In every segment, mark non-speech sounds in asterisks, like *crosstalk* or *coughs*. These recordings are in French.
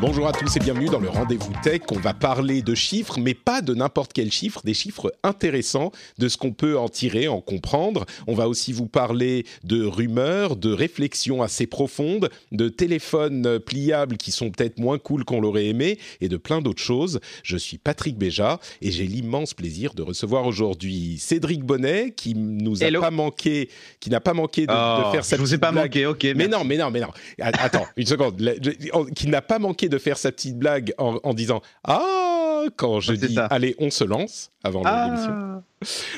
Bonjour à tous et bienvenue dans le Rendez-vous Tech. On va parler de chiffres, mais pas de n'importe quel chiffre, des chiffres intéressants, de ce qu'on peut en tirer, en comprendre. On va aussi vous parler de rumeurs, de réflexions assez profondes, de téléphones pliables qui sont peut-être moins cool qu'on l'aurait aimé, et de plein d'autres choses. Je suis Patrick Béja et j'ai l'immense plaisir de recevoir aujourd'hui Cédric Bonnet, qui nous a Hello. pas manqué, qui n'a pas manqué de, de Oh, faire sa je vous ai pas blague. manqué, ok. Mais merci. non, mais non, mais non. Attends, une seconde. Qui n'a pas manqué de faire sa petite blague en, en disant Ah quand je Ouais, dis ça. Allez, on se lance avant l'émission. Ah,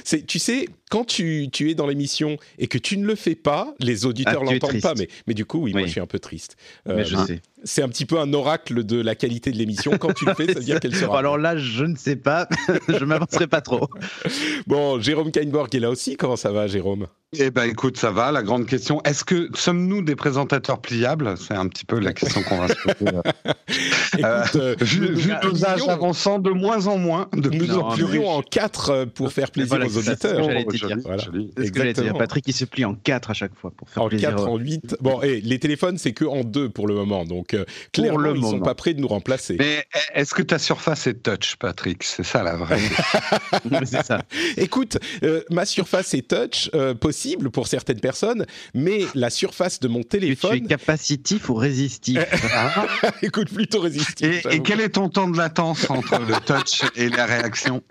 C'est, tu sais, quand tu, tu es dans l'émission et que tu ne le fais pas, les auditeurs Ah, l'entendent pas. Mais, mais du coup, oui, moi Oui. je suis un peu triste. mais Euh, je hein, sais. C'est un petit peu un oracle de la qualité de l'émission. Quand tu le fais, ça veut dire qu'elle sera. Alors là, je ne sais pas. *laughs* je m'avancerai pas trop. Bon, Jérôme Kainborg est là aussi. Comment ça va, Jérôme? Eh ben, écoute, ça va. La grande question, est-ce que sommes-nous des présentateurs pliables? C'est un petit peu la question qu'on va se poser. *laughs* Euh, Écoute, euh, vu nos âges avançant de moins en moins, de nous plus en plus. plions en quatre euh, pour faire plaisir Voilà, aux auditeurs. Voilà. C'est ce dire. Exactement. Patrick, il se plie en quatre à chaque fois pour faire En plaisir. 4, en 8. Bon, et les téléphones, c'est que en 2 pour le moment. Donc, euh, clairement, le ils sont moment. pas prêts de nous remplacer. Mais est-ce que ta surface est touch, Patrick? C'est ça la vraie. *laughs* *laughs* c'est ça. Écoute, euh, ma surface est touch, euh, possible pour certaines personnes, mais la surface de mon Que tu es téléphone, capacitif ou résistif? *laughs* Ah. écoute, plutôt résistif. et, quel est ton temps de latence entre le touch et la réaction?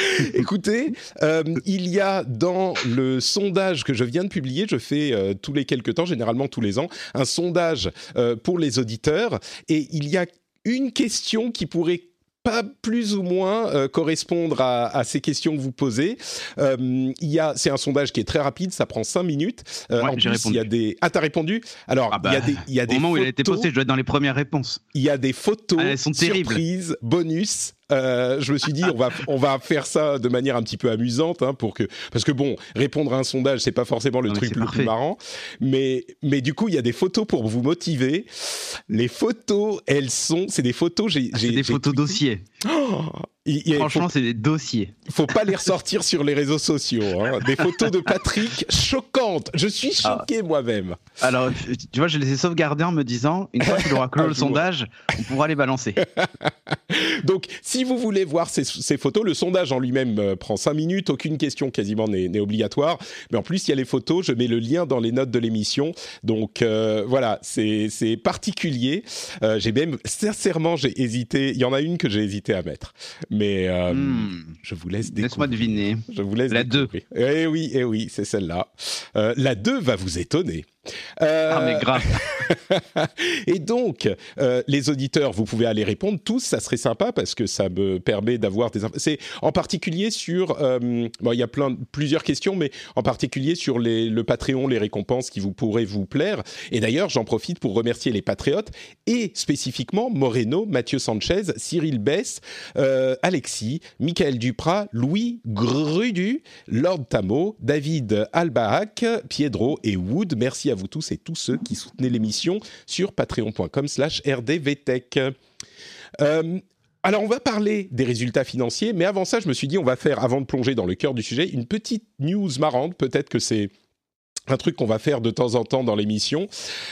*laughs* Écoutez, euh, il y a dans le sondage que je viens de publier, je fais euh, tous les quelques temps, généralement tous les ans, un sondage euh, pour les auditeurs, et il y a une question qui pourrait pas plus ou moins euh, correspondre à, à ces questions que vous posez. Euh, il y a, c'est un sondage qui est très rapide, ça prend cinq minutes. Euh, Ouais, en plus, il y a des. Ah, t'as répondu? Alors, Ah bah, il y a des, il y a Au des moment où il a été photos- posté, je dois être dans les premières réponses. il y a des photos, Ah, elles sont terribles. surprises, bonus. Euh, je me suis dit, on va, on va faire ça de manière un petit peu amusante, hein, pour que, parce que bon, répondre à un sondage, c'est pas forcément le Non, mais truc le parfait. plus marrant, mais, mais du coup, il y a des photos pour vous motiver. Les photos, elles sont, c'est des photos, j'ai, Ah, des photos dossiers. Oh *gasps* il, il- Franchement, c'est des dossiers. faut pas les ressortir sur les réseaux sociaux. hein. Des photos de Patrick choquantes. Je suis Ah. choqué moi-même. Alors, tu vois, je les ai sauvegardés en me disant, une fois qu'il aura clos Un *laughs* le sondage, on pourra les balancer. *laughs* Donc, si vous voulez voir ces, ces photos, le sondage en lui-même euh, prend 5 minutes, aucune question quasiment n'est obligatoire. Mais en plus, il y a les photos, je mets le lien dans les notes de l'émission. Donc, euh, voilà, c'est c'est particulier. Euh, j'ai même, sincèrement, j'ai hésité. Il y en a une que j'ai hésité à mettre. Mais euh, Hmm. je vous laisse Laisse-moi découvrir. deviner. Je vous laisse La découvrir. Eh oui, eh oui, c'est celle-là. Euh, la 2 va vous étonner. Euh, Ah, mais grave. *laughs* et donc, euh, les auditeurs, vous pouvez aller répondre tous, ça serait sympa parce que ça me permet d'avoir des. C'est en particulier sur, euh, bon, il y a plein, de- plusieurs questions, mais en particulier sur les, le Patreon, les récompenses qui vous pourraient vous plaire. Et d'ailleurs, j'en profite pour remercier les patriotes et spécifiquement Moreno, Mathieu Sanchez, Cyril Bess, euh, Alexis, Michael Duprat, Louis Grudu, Lord Tamo, David Albahac, Piedro et Wood. Merci à vous tous et tous ceux qui soutenaient l'émission sur patreon.com slash rdvtech. Euh, alors, on va parler des résultats financiers, mais avant ça, je me suis dit, on va faire, avant de plonger dans le cœur du sujet, une petite news marrante. Peut-être que c'est un truc qu'on va faire de temps en temps dans l'émission.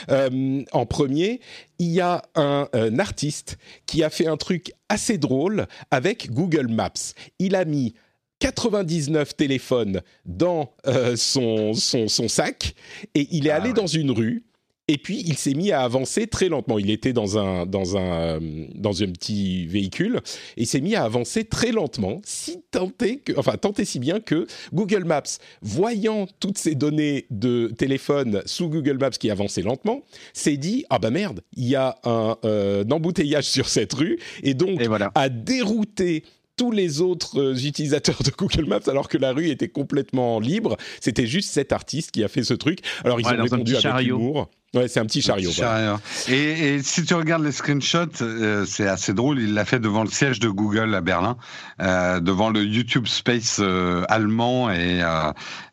Euh, en premier, il y a un, un artiste qui a fait un truc assez drôle avec Google Maps. Il a mis 99 téléphones dans euh, son, son, son sac et il est Ah allé ouais. dans une rue. Et puis, il s'est mis à avancer très lentement. Il était dans un, dans un, euh, dans un petit véhicule et il s'est mis à avancer très lentement, si que, enfin, tant et si bien que Google Maps, voyant toutes ces données de téléphone sous Google Maps qui avançaient lentement, s'est dit ah bah merde, il y a un, euh, embouteillage sur cette rue et donc Et voilà. a dérouté tous les autres euh, utilisateurs de Google Maps alors que la rue était complètement libre. C'était juste cet artiste qui a fait ce truc. Alors ils Ouais, ont un répondu petit avec humour. Ouais, c'est un petit chariot. Petit voilà. chariot. Et, et si tu regardes les screenshots, euh, c'est assez drôle. Il l'a fait devant le siège de Google à Berlin, euh, devant le YouTube Space euh, allemand, et,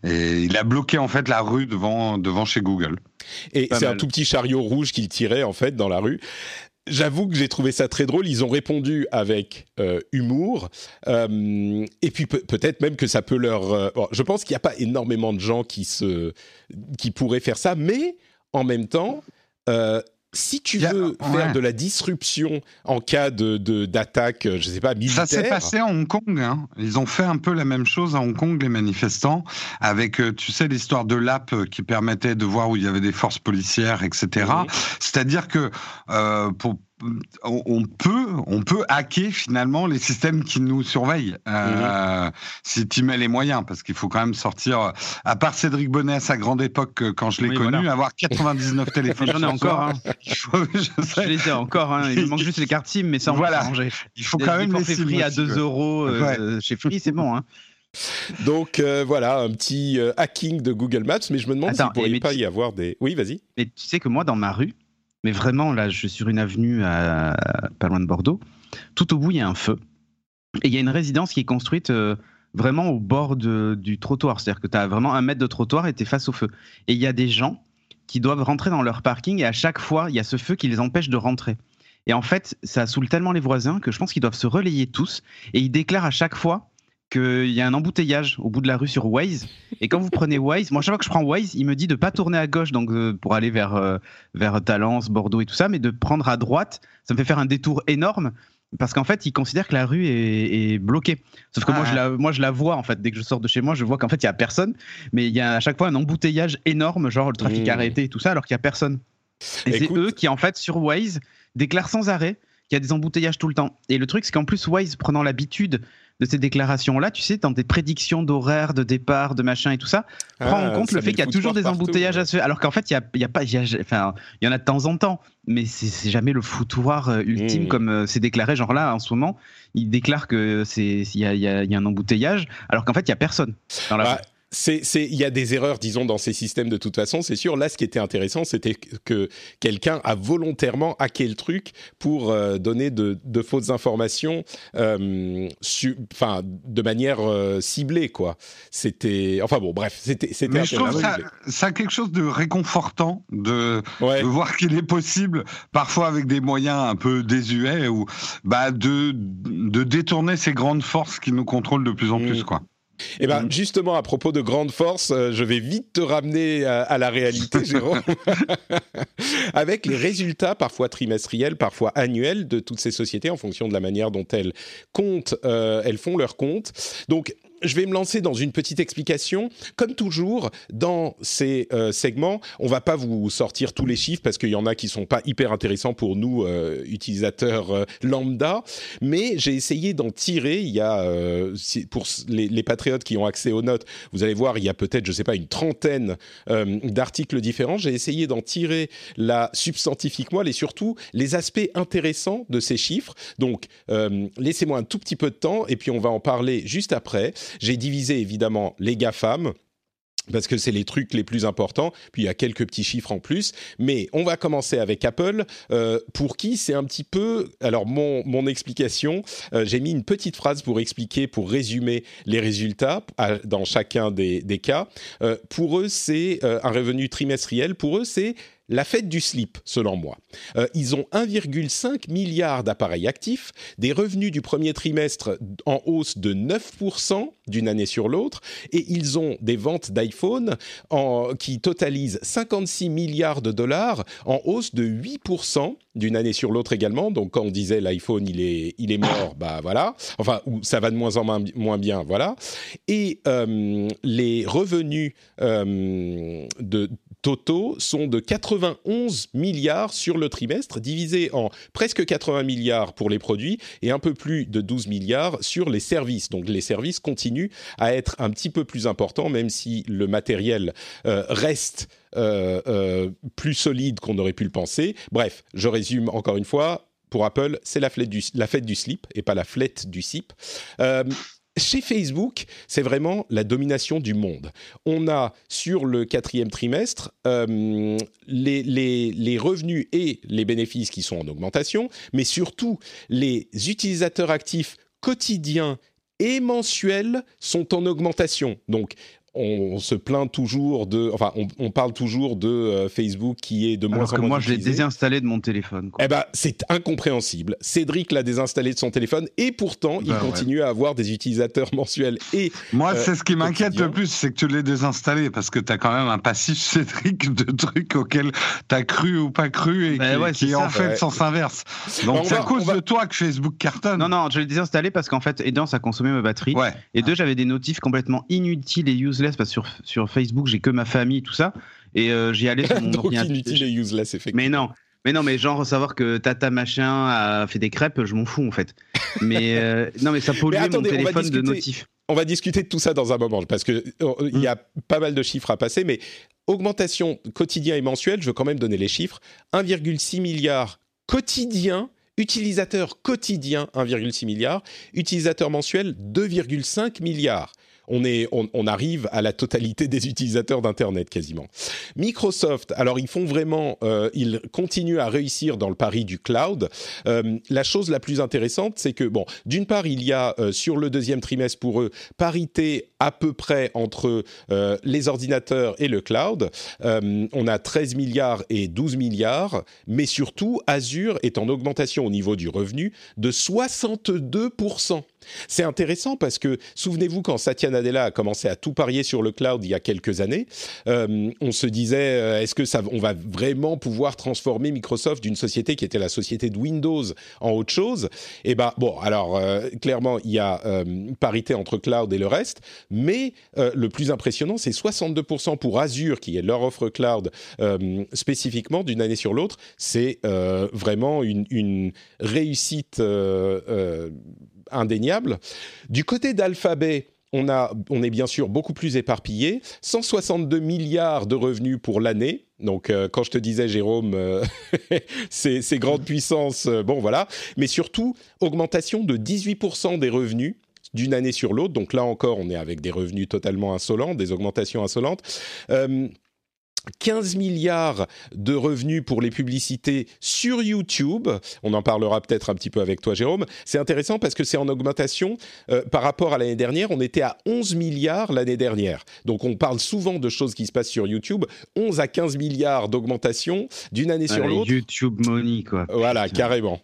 et il a bloqué en fait la rue devant devant chez Google. Et c'est un tout petit chariot rouge qu'il tirait en fait dans la rue. J'avoue que j'ai trouvé ça très drôle. Ils ont répondu avec euh, humour. Euh, et puis peut- peut-être même que ça peut leur. euh, je pense qu'il n'y a pas énormément de gens qui se, qui pourraient faire ça, mais en même temps, si tu veux faire de la disruption en cas de d'attaque, je sais pas militaire. Ça s'est passé à Hong Kong. Hein. Ils ont fait un peu la même chose à Hong Kong, les manifestants, avec, euh, tu sais, l'histoire de l'app euh, qui permettait de voir où il y avait des forces policières, etc. Mhm. C'est-à-dire que euh, pour on peut, on peut hacker finalement les systèmes qui nous surveillent euh, si tu mets les moyens, parce qu'il faut quand même sortir. À part Cédric Bonnet à sa grande époque, euh, quand je l'ai Oui, connu, voilà. avoir 99 téléphones. *laughs* J'en ai sur encore. Hein. *laughs* faut- je Je les ai encore. Hein. Il manque juste les cartes SIM, mais ça on Voilà. va changer. il faut quand même les free à aussi, 2 ouais. euros euh, chez Free, c'est bon. Hein. *laughs* Donc euh, voilà, un petit euh, hacking de Google Maps, mais je me demande s'il pourrait et mais pas tu- y avoir des. Oui, vas-y. Mais tu sais que moi, dans ma rue, mais vraiment, là, je suis sur une avenue à, pas loin de Bordeaux, tout au bout, il y a un feu. Et il y a une résidence qui est construite euh, vraiment au bord du trottoir. C'est-à-dire que tu as vraiment un mètre de trottoir et tu es face au feu. Et il y a des gens qui doivent rentrer dans leur parking et à chaque fois, il y a ce feu qui les empêche de rentrer. Et en fait, ça saoule tellement les voisins que je pense qu'ils doivent se relayer tous. Et ils déclarent à chaque fois qu'il y a un embouteillage au bout de la rue sur Waze. Et quand vous prenez Waze, moi, chaque fois que je prends Waze, il me dit de pas tourner à gauche donc euh, pour aller vers, euh, vers Talence, Bordeaux et tout ça, mais de prendre à droite. Ça me fait faire un détour énorme. Parce qu'en fait, il considère que la rue est, est bloquée. Sauf que moi, Ah. je la, moi, je la vois, en fait. Dès que je sors de chez moi, je vois qu'en fait, il y a personne. Mais il y a à chaque fois un embouteillage énorme, genre le trafic Mmh. arrêté et tout ça, alors qu'il y a personne. Et c'est eux qui, en fait, sur Waze, déclarent sans arrêt qu'il y a des embouteillages tout le temps. Et le truc, c'est qu'en plus, Waze, prenant l'habitude de ces déclarations-là, tu sais, dans des prédictions d'horaires, de départ, de machin et tout ça, prend Ah, en compte le fait qu'il y a toujours des embouteillages à se faire. Alors qu'en fait, il y a, y a pas, il y a- enfin, il y en a de temps en temps, mais c'est jamais le foutoir euh, ultime Mmh. comme euh, c'est déclaré. Genre là, en ce moment, il déclare que c'est il y a, il y a- un embouteillage, alors qu'en fait, il y a personne dans la Bah. C'est, c'est, il y a des erreurs, disons, dans ces systèmes de toute façon, c'est sûr. Là, ce qui était intéressant, c'était que quelqu'un a volontairement hacké le truc pour euh, donner de, de fausses informations, euh, su- de manière euh, ciblée, quoi. C'était, enfin bon, bref, c'était, c'était. Mais je trouve ça, ça a quelque chose de réconfortant de, Ouais. de voir qu'il est possible, parfois avec des moyens un peu désuets, ou bah de, de détourner ces grandes forces qui nous contrôlent de plus en Mm. plus. Quoi. Eh ben, justement, à propos de grande force, euh, je vais vite te ramener à, à la réalité, *laughs* Jérôme, *laughs* avec les résultats parfois trimestriels, parfois annuels de toutes ces sociétés en fonction de la manière dont elles comptent, euh, elles font leurs comptes. Donc, je vais me lancer dans une petite explication. Comme toujours, dans ces euh, segments, on va pas vous sortir tous les chiffres parce qu'il y en a qui sont pas hyper intéressants pour nous, euh, utilisateurs euh, lambda, mais j'ai essayé d'en tirer. Il y a, euh, pour les, les patriotes qui ont accès aux notes, vous allez voir, il y a peut-être, je sais pas, une trentaine euh, d'articles différents. J'ai essayé d'en tirer la substantifique moelle et surtout les aspects intéressants de ces chiffres. Donc, euh, laissez-moi un tout petit peu de temps et puis on va en parler juste après. J'ai divisé évidemment les GAFAM parce que c'est les trucs les plus importants. Puis il y a quelques petits chiffres en plus. Mais on va commencer avec Apple, euh, pour qui c'est un petit peu... Alors mon, mon explication, euh, j'ai mis une petite phrase pour expliquer, pour résumer les résultats dans chacun des, des cas. Euh, pour eux, c'est un revenu trimestriel. Pour eux, c'est la fête du slip, selon moi. Euh, ils ont 1,5 milliard d'appareils actifs, des revenus du premier trimestre en hausse de 9% d'une année sur l'autre, et ils ont des ventes d'iPhone qui totalisent 56 milliards de dollars en hausse de 8% d'une année sur l'autre également. Donc quand on disait l'iPhone il est, il est mort, *coughs* bah voilà. Enfin, ou ça va de moins en moins, moins bien, voilà. Et euh, les revenus euh, de totaux sont de 91 milliards sur le trimestre, divisé en presque 80 milliards pour les produits et un peu plus de 12 milliards sur les services. Donc les services continuent à être un petit peu plus importants, même si le matériel euh, reste euh, euh, plus solide qu'on aurait pu le penser. Bref, je résume encore une fois. pour Apple, c'est la, fête du slip et pas la flette du SIP. Chez Facebook, c'est vraiment la domination du monde. On a sur le quatrième trimestre euh, les, les, revenus et les bénéfices qui sont en augmentation, mais surtout les utilisateurs actifs quotidiens et mensuels sont en augmentation. Donc on, se plaint toujours de, enfin, on, parle toujours de euh, Facebook qui est de moins en moins. moi, je l'ai désinstallé de mon téléphone. Eh ben, c'est incompréhensible. Cédric l'a désinstallé de son téléphone et pourtant, il bah continue à avoir des utilisateurs *laughs* mensuels et. Moi, euh, c'est ce qui m'inquiète le plus, c'est que tu l'aies désinstallé parce que tu as quand même un passif *laughs* Cédric de trucs auxquels tu as cru ou pas cru et bah qui, est en fait sens inverse. Donc, c'est à cause de toi que Facebook cartonne. Non, non, je l'ai désinstallé parce qu'en fait, aidant, ça consommait ma batterie. Et deux, j'avais des notifs complètement inutiles et useless parce que sur, sur Facebook, j'ai que ma famille, tout ça. Et euh, j'y allais sur *laughs* mon Donc inutile et useless, effectivement. Mais non. Mais non, mais genre savoir que Tata machin a fait des crêpes, je m'en fous en fait. Mais euh, *laughs* non, mais ça pollue mon téléphone de notifs. On va discuter de tout ça dans un moment parce que euh, il y a pas mal de chiffres à passer, mais augmentation quotidien et mensuelle, je veux quand même donner les chiffres 1,6 milliard quotidien. Utilisateurs quotidiens 1,6 milliard, utilisateurs mensuels 2,5 milliards on, est, on, arrive à la totalité des utilisateurs d'Internet quasiment. Microsoft, alors ils font vraiment, euh, ils continuent à réussir dans le pari du cloud. Euh, la chose la plus intéressante, c'est que, bon, d'une part, il y a euh, sur le deuxième trimestre pour eux parité à peu près entre les ordinateurs et le cloud. on a 13 milliards et 12 milliards, mais surtout, Azure est en augmentation au niveau du revenu de 62%. C'est intéressant parce que souvenez-vous quand Satya Nadella a commencé à tout parier sur le cloud il y a quelques années, euh, on se disait euh, est-ce que ça, on va vraiment pouvoir transformer Microsoft d'une société qui était la société de Windows en autre chose? Eh ben bon, alors euh, clairement il y a parité entre cloud et le reste, mais le plus impressionnant c'est 62% pour Azure qui est leur offre cloud spécifiquement d'une année sur l'autre. C'est vraiment une réussite indéniable. Du côté d'Alphabet, on, a, on est bien sûr beaucoup plus éparpillé. 162 milliards de revenus pour l'année. Donc, euh, quand je te disais, Jérôme, euh, *laughs* ces, grandes puissances, euh, bon voilà. Mais surtout, augmentation de 18% des revenus d'une année sur l'autre. Donc là encore, on est avec des revenus totalement insolents, des augmentations insolentes. 15 milliards de revenus pour les publicités sur YouTube. On en parlera peut-être un petit peu avec toi, Jérôme. C'est intéressant parce que c'est en augmentation euh, par rapport à l'année dernière. On était à 11 milliards l'année dernière. Donc on parle souvent de choses qui se passent sur YouTube. 11 à 15 milliards d'augmentation d'une année sur l'autre. YouTube Money, quoi. Voilà, carrément.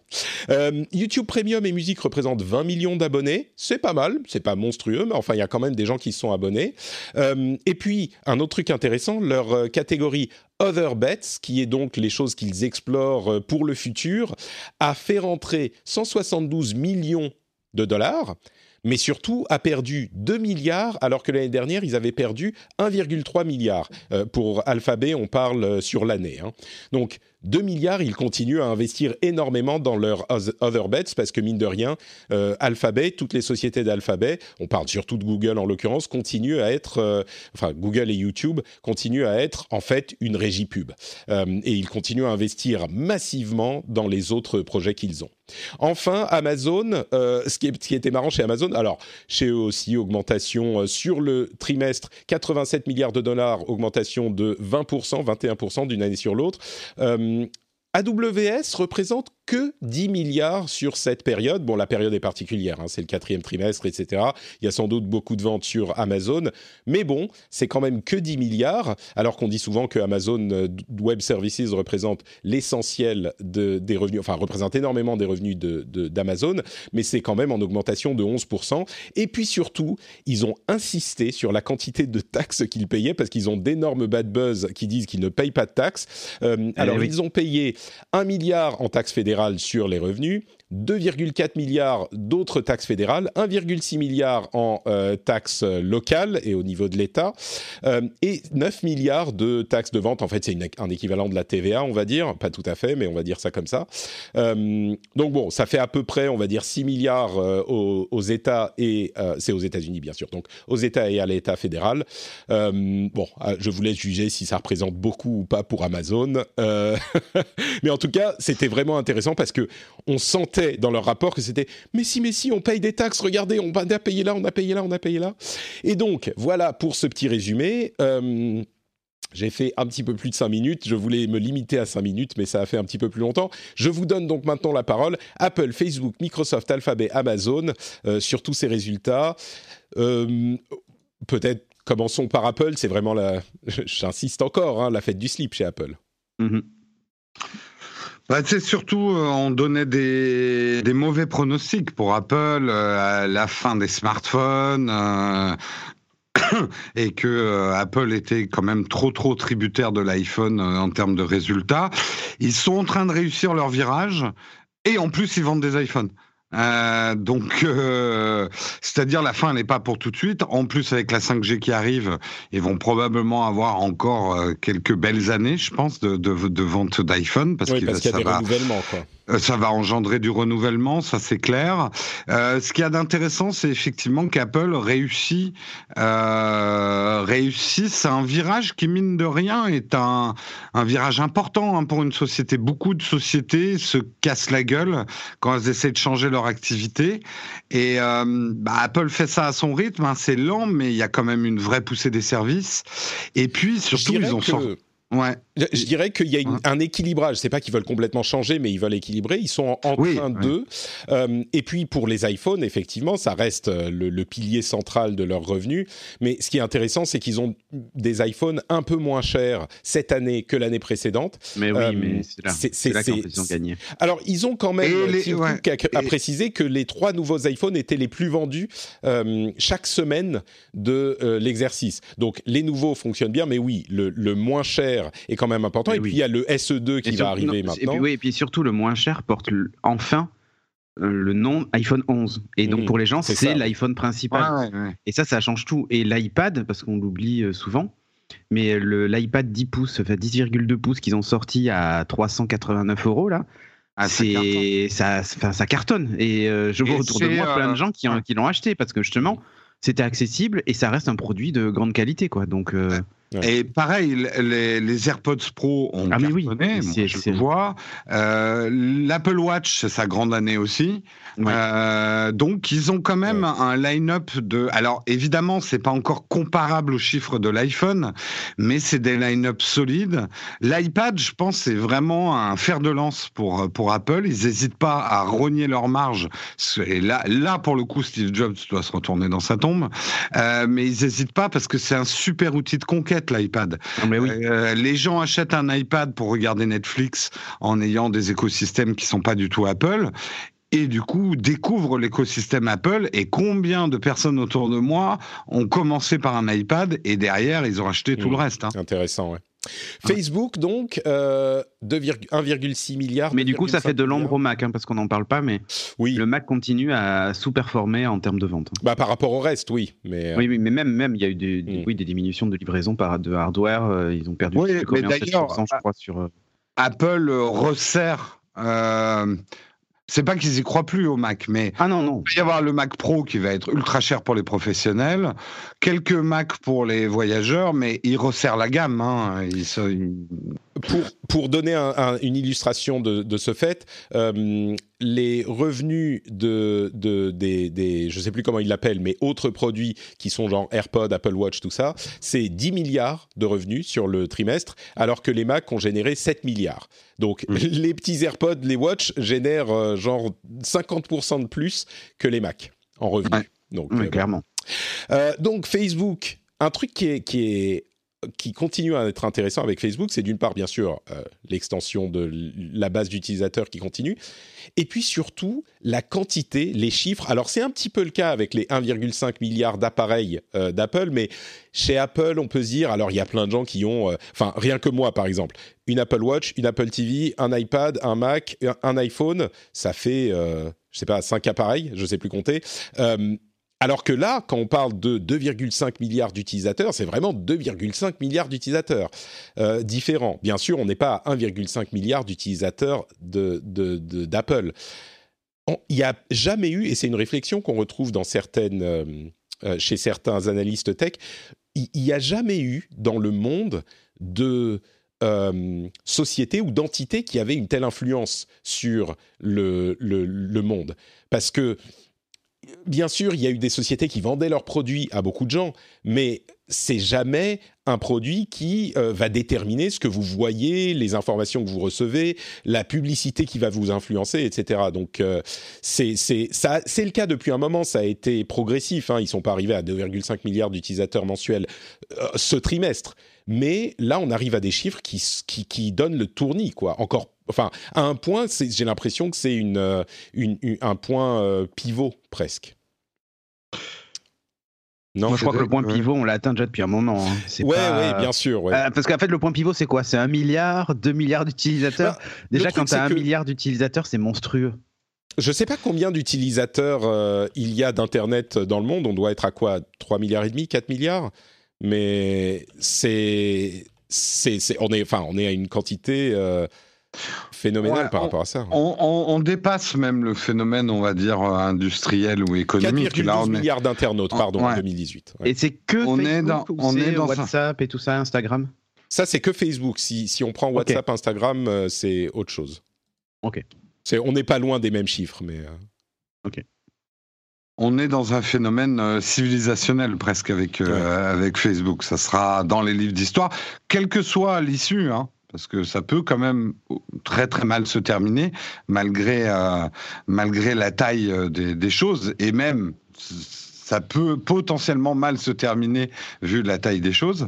Euh, YouTube Premium et musique représentent 20 millions d'abonnés. C'est pas mal. C'est pas monstrueux, mais enfin, il y a quand même des gens qui se sont abonnés. Euh, et puis, un autre truc intéressant, leur catégorie Other Bets, qui est donc les choses qu'ils explorent euh, pour le futur, a fait rentrer 172 millions de dollars mais surtout a perdu 2 milliards alors que l'année dernière ils avaient perdu 1,3 milliard. Euh, pour Alphabet, on parle euh, sur l'année. Hein. Donc 2 milliards, ils continuent à investir énormément dans leurs other bets parce que mine de rien, euh, Alphabet, toutes les sociétés d'Alphabet, on parle surtout de Google en l'occurrence, continuent à être, euh, enfin Google et YouTube continuent à être en fait une régie pub euh, et ils continuent à investir massivement dans les autres projets qu'ils ont. Enfin, Amazon, ce, qui ce, qui était marrant chez Amazon, alors chez eux aussi, augmentation sur le trimestre, 87 milliards de dollars, augmentation de 20%, 21% d'une année sur l'autre. AWS représente que 10 milliards sur cette période. Bon, la période est particulière, hein, c'est le quatrième trimestre, etc. Il y a sans doute beaucoup de ventes sur Amazon, mais bon, c'est quand même que 10 milliards, alors qu'on dit souvent que Amazon euh, Web Services représente l'essentiel de, des revenus, enfin représente énormément des revenus d'Amazon, de, mais c'est quand même en augmentation de 11%. Et puis surtout, ils ont insisté sur la quantité de taxes qu'ils payaient, parce qu'ils ont d'énormes bad buzz qui disent qu'ils ne payent pas de taxes. Euh, eh alors, ils ont payé 1 milliard en taxes fédérales sur les revenus, 2,4 milliards d'autres taxes fédérales, 1,6 milliard en euh, taxes locales et au niveau de l'État, euh, et 9 milliards de taxes de vente. En fait, c'est un équivalent de la TVA, on va dire, pas tout à fait, mais on va dire ça comme ça. Euh, donc bon, ça fait à peu près, on va dire, 6 milliards aux, aux, États et c'est aux États-Unis bien sûr, donc aux États et à l'État fédéral. bon, je vous laisse juger si ça représente beaucoup ou pas pour Amazon, *laughs* mais en tout cas, c'était vraiment intéressant parce que on sentait dans leur rapport que c'était mais si, mais si, on paye des taxes, regardez, on a payé là, on a payé là, on a payé là. Et donc, voilà pour ce petit résumé. Euh, j'ai fait un petit peu plus de 5 minutes, je voulais me limiter à 5 minutes, mais ça a fait un petit peu plus longtemps. Je vous donne donc maintenant la parole. Apple, Facebook, Microsoft, Alphabet, Amazon, euh, sur tous ces résultats. Euh, peut-être commençons par Apple, c'est vraiment la... *laughs* J'insiste encore, hein, la fête du slip chez Apple. Mm-hmm. Bah, c'est surtout, euh, on donnait des, des, mauvais pronostics pour Apple, euh, à la fin des smartphones, euh, *coughs* et que Apple était quand même trop trop tributaire de l'iPhone en termes de résultats. Ils sont en train de réussir leur virage, et en plus ils vendent des iPhones. Euh, donc, euh, c'est-à-dire la fin n'est pas pour tout de suite. En plus, avec la 5G qui arrive, ils vont probablement avoir encore euh, quelques belles années, je pense, de, de, de vente d'iPhone parce, oui, qu'il y a des renouvellements. Quoi. Euh, ça va engendrer du renouvellement, ça c'est clair. Euh, ce qu'il y a d'intéressant, c'est effectivement qu'Apple réussit, euh, réussit. C'est un virage qui mine de rien est un, un virage important hein, pour une société. Beaucoup de sociétés se cassent la gueule quand elles essaient de changer leur activité. Et euh, bah, Apple fait ça à son rythme. Hein, c'est lent, mais il y a quand même une vraie poussée des services. Et puis surtout, ils ont sorti. Ouais. Je, dirais qu'il y a un équilibrage. C'est pas qu'ils veulent complètement changer, mais ils veulent équilibrer. Ils sont en, train de. Euh, et puis pour les iPhones, effectivement, ça reste euh, le, pilier central de leurs revenus. Mais ce qui est intéressant, c'est qu'ils ont des iPhones un peu moins chers cette année que l'année précédente. Mais oui, euh, mais c'est là, qu'ils ont gagné. Alors ils ont quand même les, a, précisé que les trois nouveaux iPhones étaient les plus vendus chaque semaine de l'exercice. Donc les nouveaux fonctionnent bien, mais oui, le, le moins cher est quand même important. Et, puis il y a le SE2 qui va arriver maintenant. Et puis, oui, et puis surtout le moins cher porte enfin euh, le nom iPhone 11. Et donc mmh. pour les gens, c'est l'iPhone principal. Et ça, ça change tout. Et l'iPad, parce qu'on l'oublie euh, souvent, mais l'iPad 10 pouces, enfin 10,2 pouces qu'ils ont sorti à 389 euros là. Ah, c'est ça, ça, ça, cartonne et euh, je vois autour de moi plein de gens qui, qui l'ont acheté parce que justement c'était accessible et ça reste un produit de grande qualité quoi donc et pareil, les, les, AirPods Pro ont ah cartonné, oui, je vois. Euh, L'Apple Watch, c'est sa grande année aussi. Euh, donc, ils ont quand même un line-up de. Alors, évidemment, c'est pas encore comparable aux chiffres de l'iPhone, mais c'est des line-up solides. L'iPad, je pense, c'est vraiment un fer de lance pour pour Apple. Ils n'hésitent pas à rogner leur marge. Et là, là, pour le coup, Steve Jobs doit se retourner dans sa tombe. Euh, mais ils n'hésitent pas parce que c'est un super outil de conquête l'iPad. Ah, euh, les gens achètent un iPad pour regarder Netflix en ayant des écosystèmes qui sont pas du tout Apple et du coup découvrent l'écosystème Apple et combien de personnes autour de moi ont commencé par un iPad et derrière ils ont acheté tout le mmh. reste. Hein. Intéressant, ouais. Facebook, donc, euh, 1,6 milliard. Mais du coup, ça fait de l'ombre au Mac, hein, parce qu'on n'en parle pas, mais oui. le Mac continue à sous-performer en termes de vente. Bah, par rapport au reste, oui. Mais, euh, oui, mais même, même, il y a eu des, mm. oui, des diminutions de livraison par, de hardware. Euh, ils ont perdu oui, mais d'ailleurs, je crois, sur. Euh, Apple resserre c'est pas qu'ils y croient plus au Mac, mais ah non non. il va y avoir le Mac Pro qui va être ultra cher pour les professionnels, quelques Mac pour les voyageurs, mais ils resserrent la gamme. Hein. Pour, pour donner une illustration de, ce fait, euh, les revenus de, de des, des, je sais plus comment ils l'appellent, mais autres produits qui sont genre AirPod, Apple Watch, tout ça, c'est 10 milliards de revenus sur le trimestre, alors que les Mac ont généré 7 milliards. Donc mmh. *laughs* les petits AirPods, les Watch génèrent euh, genre 50% de plus que les Mac en revenus. Donc euh, clairement. Euh, donc Facebook, un truc qui est, qui est qui continue à être intéressant avec Facebook, c'est d'une part, bien sûr, euh, l'extension de la base d'utilisateurs qui continue, et puis surtout la quantité, les chiffres. Alors, c'est un petit peu le cas avec les 1,5 milliard d'appareils euh, d'Apple, mais chez Apple, on peut se dire, alors il y a plein de gens qui ont, euh, enfin, rien que moi, par exemple, une Apple Watch, une Apple TV, un iPad, un Mac, un, iPhone, ça fait, je sais pas, 5 appareils, je sais plus compter. Alors que là, quand on parle de 2,5 milliards d'utilisateurs, c'est vraiment 2,5 milliards d'utilisateurs euh, différents. Bien sûr, on n'est pas à 1,5 milliard d'utilisateurs d'Apple. Il n'y a jamais eu, et c'est une réflexion qu'on retrouve euh, euh, chez certains analystes tech, il n'y a jamais eu dans le monde de société ou d'entité qui avait une telle influence sur le, le monde. Parce que bien sûr, il y a eu des sociétés qui vendaient leurs produits à beaucoup de gens, mais c'est jamais un produit qui euh, va déterminer ce que vous voyez, les informations que vous recevez, la publicité qui va vous influencer, etc. Donc euh, c'est le cas depuis un moment. Ça a été progressif. Hein. Ils sont pas arrivés à 2,5 milliards d'utilisateurs mensuels euh, ce trimestre, mais là on arrive à des chiffres qui, qui, qui donnent le tournis, quoi. Encore enfin, à un point, j'ai l'impression que c'est une, euh, un point euh, pivot presque. Non, Moi, je crois que le point pivot, on l'a atteint déjà depuis un moment. Hein. Oui, ouais, bien sûr. Euh, parce qu'en fait, le point pivot, c'est quoi? C'est un milliard, deux milliards d'utilisateurs. Bah, déjà, quand tu as un milliard d'utilisateurs, c'est monstrueux. Je ne sais pas combien d'utilisateurs il y a d'Internet dans le monde. On doit être à quoi? 3 milliards et demi, 4 milliards? Mais c'est, c'est, on est, enfin, on est à une quantité phénoménal par rapport à ça. On, dépasse même le phénomène, on va dire, industriel ou économique. 4,12 milliards d'internautes, pardon, en 2018. Et c'est que on Facebook est dans, on est dans WhatsApp et tout ça, Instagram? Ça, c'est que Facebook. Si, si on prend WhatsApp, Instagram, euh, c'est autre chose. Ok. on n'est pas loin des mêmes chiffres, mais... Euh, ok. On est dans un phénomène euh, civilisationnel presque avec, avec Facebook. Ça sera dans les livres d'histoire, quelle que soit l'issue. Hein parce que ça peut quand même très très mal se terminer malgré euh, la taille euh, des, choses et même ça peut potentiellement mal se terminer vu la taille des choses.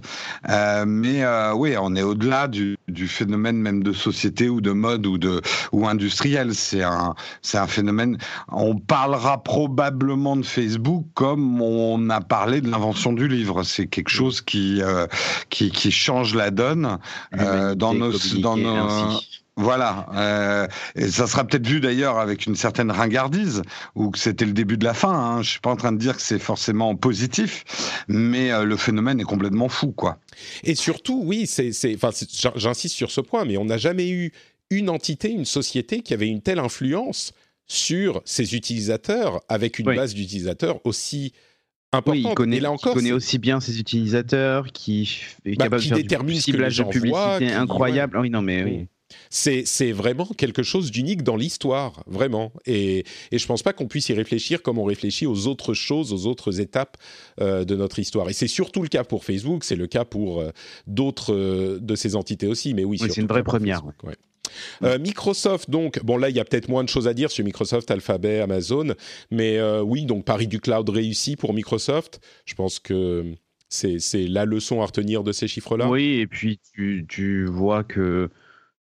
Euh, mais euh, oui, on est au-delà du, du, phénomène même de société ou de mode ou de ou industriel. C'est un c'est un phénomène. On parlera probablement de Facebook comme on a parlé de l'invention du livre. C'est quelque chose qui euh, qui, qui change la donne dans nos dans nos voilà, euh, et ça sera peut-être vu d'ailleurs avec une certaine ringardise, ou que c'était le début de la fin. Hein. Je suis pas en train de dire que c'est forcément positif, mais euh, le phénomène est complètement fou, quoi. Et surtout, oui, c'est, enfin, j'insiste sur ce point, mais on n'a jamais eu une entité, une société qui avait une telle influence sur ses utilisateurs, avec une base d'utilisateurs aussi importante. Oui, il connaît, là encore, connaît aussi bien ses utilisateurs, qui est bah, capable de faire du ciblage de publicité incroyable. Ah oui, non, mais oui. C'est vraiment quelque chose d'unique dans l'histoire, vraiment. Et, et je ne pense pas qu'on puisse y réfléchir comme on réfléchit aux autres choses, aux autres étapes euh, de notre histoire. Et c'est surtout le cas pour Facebook, c'est le cas pour euh, d'autres euh, de ces entités aussi. Mais oui, c'est une vraie première. Microsoft, donc, bon là, il y a peut-être moins de choses à dire sur Microsoft, Alphabet, Amazon, mais oui, donc Paris du cloud réussi pour Microsoft. Je pense que c'est la leçon à retenir de ces chiffres-là. Oui, et puis tu, tu vois que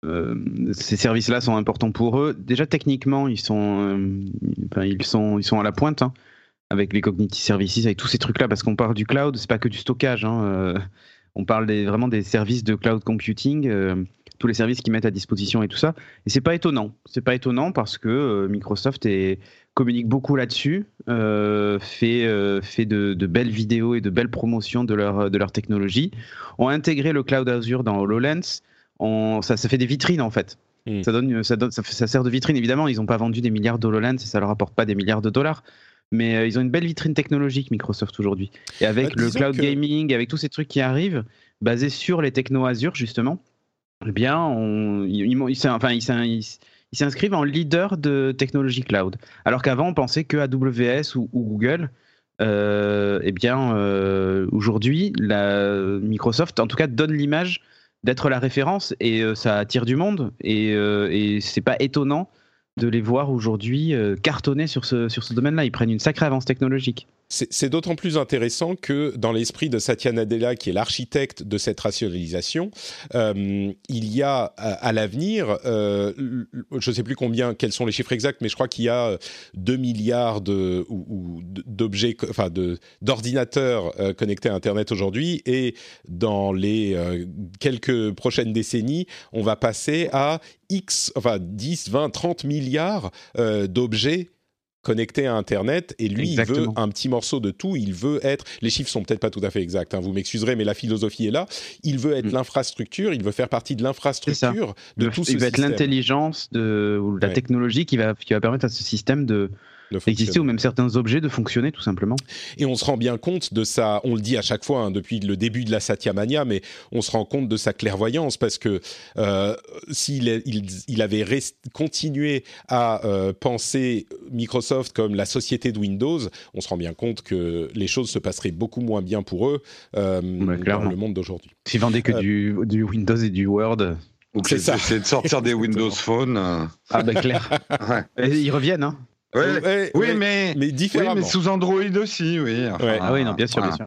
euh, ces services-là sont importants pour eux. Déjà techniquement, ils sont, euh, ils sont, ils sont à la pointe hein, avec les cognitive services, avec tous ces trucs-là, parce qu'on parle du cloud, c'est pas que du stockage. Hein, euh, on parle vraiment des services de cloud computing, tous les services qu'ils mettent à disposition et tout ça. Et c'est pas étonnant. C'est pas étonnant parce que Microsoft communique beaucoup là-dessus, fait, fait de, de, belles vidéos et de belles promotions de leur, de leur technologie, ont intégré le cloud Azure dans HoloLens ça, ça fait des vitrines en fait. Hmm. Ça, donne, ça, donne, ça, ça, sert de vitrine. Évidemment, ils n'ont pas vendu des milliards d'HoloLens et ça leur apporte pas des milliards de dollars. Mais euh, ils ont une belle vitrine technologique, Microsoft, aujourd'hui. Et avec bah, le cloud gaming, avec tous ces trucs qui arrivent, basés sur les techno Azure, justement, eh bien, on, ils, enfin, ils, s'inscrivent en leader de technologie cloud. Alors qu'avant, on pensait que AWS ou, Google, euh, eh bien, euh, aujourd'hui, Microsoft, en tout cas, donne l'image d'être la référence et euh, ça attire du monde et, euh, et c'est pas étonnant de les voir aujourd'hui euh, cartonner sur ce, sur ce domaine-là. Ils prennent une sacrée avance technologique. C'est d'autant plus intéressant que dans l'esprit de Satya Nadella, qui est l'architecte de cette rationalisation, euh, il y a à, l'avenir, euh, je ne sais plus combien, quels sont les chiffres exacts, mais je crois qu'il y a 2 milliards de, enfin d'ordinateurs euh, connectés à Internet aujourd'hui, et dans les quelques prochaines décennies, on va passer à X, enfin 10, 20, 30 milliards d'objets connecté à Internet et lui, il veut un petit morceau de tout. Il veut être. Les chiffres sont peut-être pas tout à fait exacts. Hein, vous m'excuserez, mais la philosophie est là. Il veut être mm. l'infrastructure. Il veut faire partie de l'infrastructure de tout ce Il veut être l'intelligence de ou la technologie qui va qui va permettre à ce système de d'exister ou même certains objets de fonctionner tout simplement. Et on se rend bien compte de ça, on le dit à chaque fois hein, depuis le début de la Satyamania, mais on se rend compte de sa clairvoyance parce que euh, s'il il, avait continué à euh, penser Microsoft comme la société de Windows, on se rend bien compte que les choses se passeraient beaucoup moins bien pour eux euh, dans le monde d'aujourd'hui. S'ils vendaient que du, du, Windows et du Word. C'est ça. C'est de sortir des *laughs* Windows Phone. Ah ben clair. *laughs* Ils reviennent, hein oui, mais, mais différemment. mais sous Android aussi, oui. ah oui, non, bien sûr, bien sûr.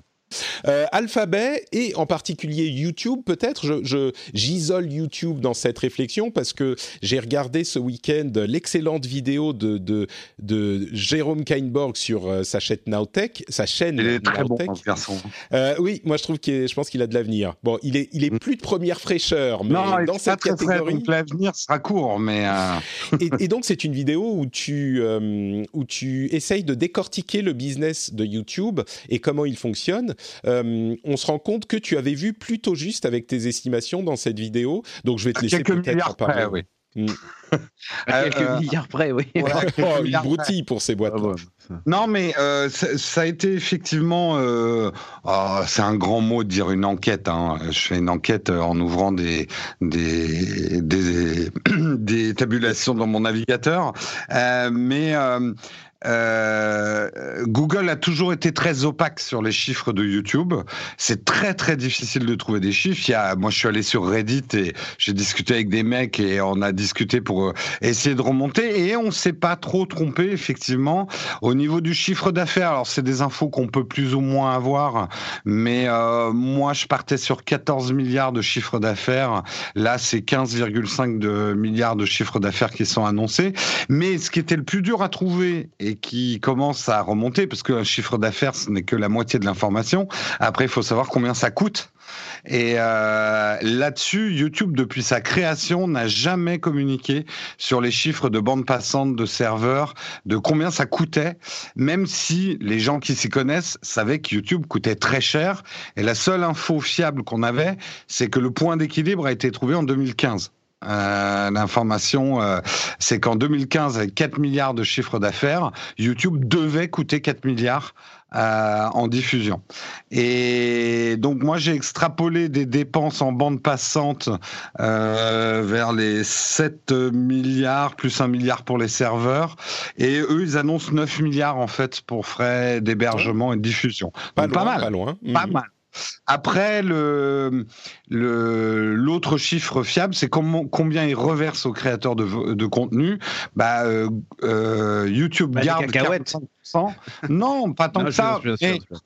Euh, Alphabet et en particulier YouTube, peut-être, je, j'isole YouTube dans cette réflexion parce que j'ai regardé ce week-end l'excellente vidéo de, de, de Jérôme Kainborg sur euh, sa chaîne Nowtech, sa chaîne il est très bon, garçon. Euh, oui, moi je trouve qu'il, je pense qu'il a de l'avenir. Bon, il est, il est mm. plus de première fraîcheur, mais non, dans cette catégorie, donc l'avenir sera court, mais. *laughs* et, et, donc c'est une vidéo où tu, où tu essayes de décortiquer le business de YouTube et comment il fonctionne. Euh, on se rend compte que tu avais vu plutôt juste avec tes estimations dans cette vidéo. Donc je vais te laisser peut-être en parler. oui. Mm. *laughs* à quelques euh, milliards près, oui. *laughs* oh, il broutille pour ces boîtes. Ah non, mais euh, ça, a été effectivement. Oh, c'est un grand mot de dire une enquête. Hein. Je fais une enquête en ouvrant des des, des, des *coughs* tabulations dans mon navigateur, mais euh, Google a toujours été très opaque sur les chiffres de YouTube. C'est très très difficile de trouver des chiffres. Moi, je suis allé sur Reddit et j'ai discuté avec des mecs et on a discuté pour euh, essayer de remonter et on s'est pas trop trompé effectivement au niveau du chiffre d'affaires. Alors c'est des infos qu'on peut plus ou moins avoir, mais euh, moi je partais sur 14 milliards de chiffre d'affaires. Là c'est 15,5 de milliards de chiffre d'affaires qui sont annoncés. Mais ce qui était le plus dur à trouver qui commence à remonter, parce qu'un chiffre d'affaires, ce n'est que la moitié de l'information. Après, il faut savoir combien ça coûte. Et euh, là-dessus, YouTube, depuis sa création, n'a jamais communiqué sur les chiffres de bande passante, de serveurs, de combien ça coûtait, même si les gens qui s'y connaissent savaient que YouTube coûtait très cher. Et la seule info fiable qu'on avait, c'est que le point d'équilibre a été trouvé en 2015. Euh, l'information, euh, c'est qu'en 2015, avec 4 milliards de chiffre d'affaires, YouTube devait coûter 4 milliards euh, en diffusion. Et donc moi j'ai extrapolé des dépenses en bande passante vers les 7 milliards plus 1 milliard pour les serveurs. Et eux ils annoncent 9 milliards en fait pour frais d'hébergement et de diffusion. Pas, pas mal. Pas loin. Pas mal. Après, le, l'autre chiffre fiable, c'est combien ils reversent aux créateurs de, de contenu. Bah, euh, euh, YouTube bah, garde 45%. Non, pas tant que ça.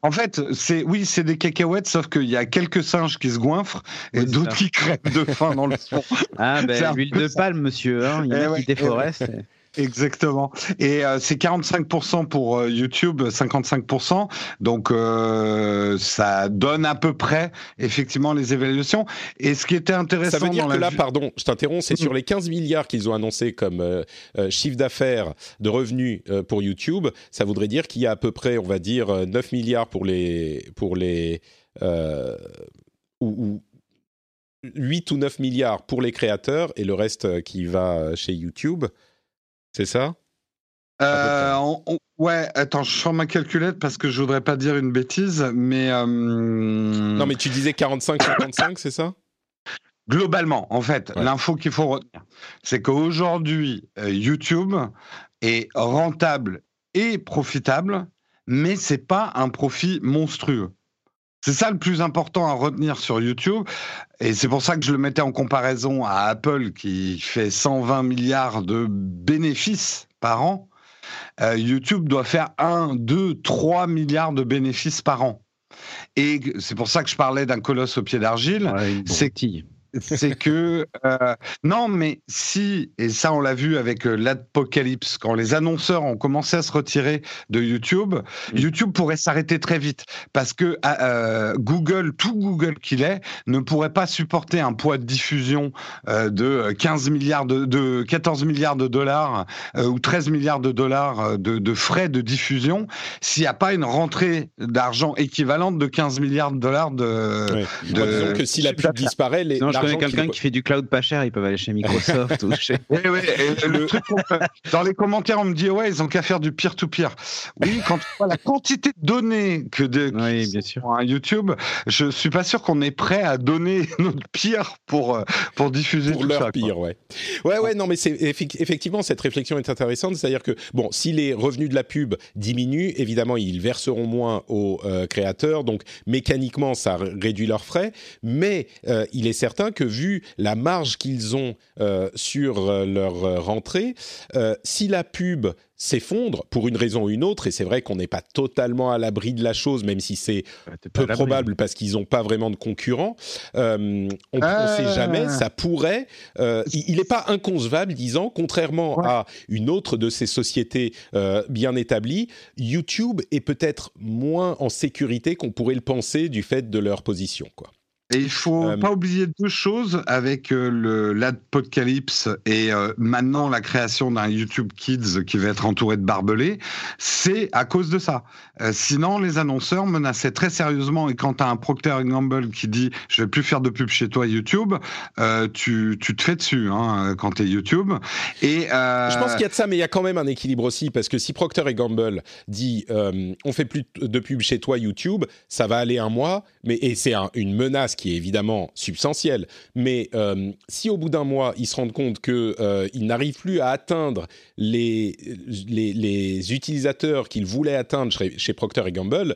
en fait, c'est oui, c'est des cacahuètes, sauf qu'il y a quelques singes qui se goinfrent et d'autres qui crèvent de faim dans le *laughs* fond. Ah, ben, l'huile de palme, monsieur. Hein, il y a eh qui déforeste. Exactement. Et euh, c'est 45% pour euh, YouTube, 55%. Donc euh, ça donne à peu près effectivement les évaluations. Et ce qui était intéressant... Ça veut dire que là, pardon, je t'interromps, c'est sur les 15 milliards qu'ils ont annoncé comme chiffre d'affaires de revenus pour YouTube. Ça voudrait dire qu'il y a à peu près, on va dire, 9 milliards pour les... Pour les ou, ou 8 ou 9 milliards pour les créateurs et le reste qui va chez YouTube. C'est ça? Euh, ouais, attends, je sors ma calculette parce que je voudrais pas dire une bêtise, mais. Euh, non, mais tu disais 45-55, c'est ça? Globalement, en fait, l'info qu'il faut retenir, c'est qu'aujourd'hui, euh, YouTube est rentable et profitable, mais c'est pas un profit monstrueux. C'est ça le plus important à retenir sur YouTube. Et c'est pour ça que je le mettais en comparaison à Apple qui fait 120 milliards de bénéfices par an. euh, YouTube doit faire 1, 2, 3 milliards de bénéfices par an. Et c'est pour ça que je parlais d'un colosse au pied d'argile. Ouais, c'est c'est que euh, non, mais si et ça on l'a vu avec euh, l'apocalypse quand les annonceurs ont commencé à se retirer de YouTube, Mm. YouTube pourrait s'arrêter très vite parce que euh, Google, tout Google qu'il est, ne pourrait pas supporter un poids de diffusion de 15 milliards de, de 14 milliards de dollars ou 13 milliards de dollars de, de frais de diffusion s'il n'y a pas une rentrée d'argent équivalente de 15 milliards de dollars de, Ouais. de- Disons que si la pub disparaît, les, Sinon, connais quelqu'un qui fait du cloud pas cher, ils peuvent aller chez Microsoft *laughs* ou chez. Oui, oui, et le truc qu'on peut- dans les commentaires, on me dit ouais, ils ont qu'à faire du peer-to-peer. Oui, quand tu vois la quantité de données que de Oui, bien sûr. sur un YouTube, je suis pas sûr qu'on est prêt à donner *laughs* notre pire pour euh, pour diffuser pour tout leur ça. quoi. pire, ouais. Ouais, ouais, non, mais c'est effectivement cette réflexion est intéressante, c'est-à-dire que bon, si les revenus de la pub diminuent, évidemment, ils verseront moins aux euh, créateurs, donc mécaniquement, ça réduit leurs frais, mais euh, il est certain que vu la marge qu'ils ont euh, sur euh, leur euh, rentrée, euh, si la pub s'effondre pour une raison ou une autre, et c'est vrai qu'on n'est pas totalement à l'abri de la chose, même si c'est peu probable parce qu'ils n'ont pas vraiment de concurrents. Euh, on ne Ah. sait jamais, ça pourrait. il n'est pas inconcevable, disons, contrairement Ouais. à une autre de ces sociétés bien établies, YouTube est peut-être moins en sécurité qu'on pourrait le penser du fait de leur position. Quoi. Et il faut Euh, pas oublier deux choses avec euh, le l'adpocalypse et euh, maintenant la création d'un YouTube Kids qui va être entouré de barbelés, c'est à cause de ça. Euh, sinon, les annonceurs menaçaient très sérieusement et quand tu as un Procter Gamble qui dit je vais plus faire de pub chez toi YouTube, tu, tu te fais dessus hein, quand tu es YouTube. Et Je pense qu'il y a de ça, mais il y a quand même un équilibre aussi, parce que si Procter Gamble dit on fait plus de pub chez toi YouTube, ça va aller un mois, mais et c'est un- une menace qui est évidemment substantielle. Mais euh, si au bout d'un mois ils se rendent compte que euh, n'arrivent plus à atteindre les les, les utilisateurs qu'ils voulaient atteindre chez, chez Procter et Gamble.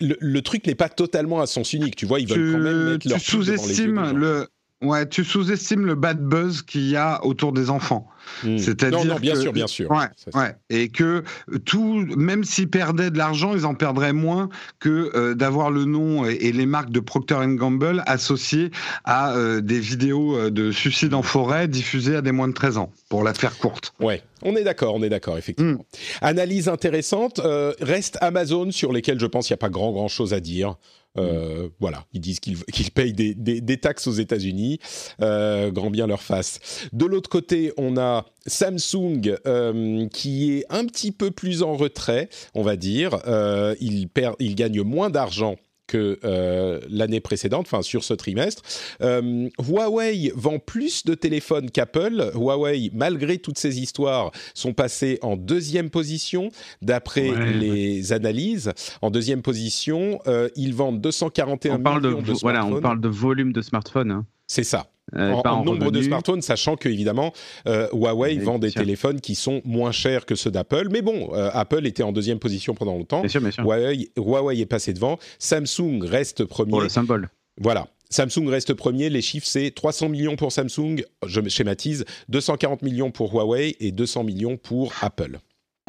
Le, le truc n'est pas totalement à sens unique, tu vois, ils veulent quand même mettre tu, leur sous-estimes le Ouais, tu sous-estimes le bad buzz qu'il y a autour des enfants. Hmm. C'est-à-dire non, non, bien que- sûr, bien sûr. Ouais, Ça, ouais. Et que tout, même s'ils perdaient de l'argent, ils en perdraient moins que euh, d'avoir le nom et, et les marques de Procter Gamble associées à euh, des vidéos euh, de suicide en forêt diffusées à des moins de 13 ans, pour la faire courte. Ouais, on est d'accord, on est d'accord, effectivement. Mm. Analyse intéressante. euh, reste Amazon, sur lesquels je pense qu'il n'y a pas grand, grand chose à dire. Euh, Voilà, ils disent qu'ils *laughs* qu'ils payent des, des- des taxes aux États-Unis, euh, grand bien leur face. De l'autre côté, on a Samsung euh, qui est un petit peu plus en retrait, on va dire. Euh, il, perd, il gagne moins d'argent que euh, l'année précédente, enfin sur ce trimestre. Euh, Huawei vend plus de téléphones qu'Apple. Huawei, malgré toutes ces histoires, sont passés en deuxième position d'après Ouais, les analyses. En deuxième position, euh, ils vendent 241 On parle de, millions de, voilà, on parle de volume de smartphones. hein. C'est ça. Euh, en, pas en en nombre de smartphones, sachant que évidemment euh, Huawei vend des sûr. téléphones qui sont moins chers que ceux d'Apple. Mais bon, euh, Apple était en deuxième position pendant longtemps. Bien sûr, bien sûr. Huawei, Huawei est passé devant. Samsung reste premier. Pour le symbole. Voilà. Samsung reste premier. Les chiffres, c'est 300 millions pour Samsung, je schématise, 240 millions pour Huawei et 200 millions pour Apple.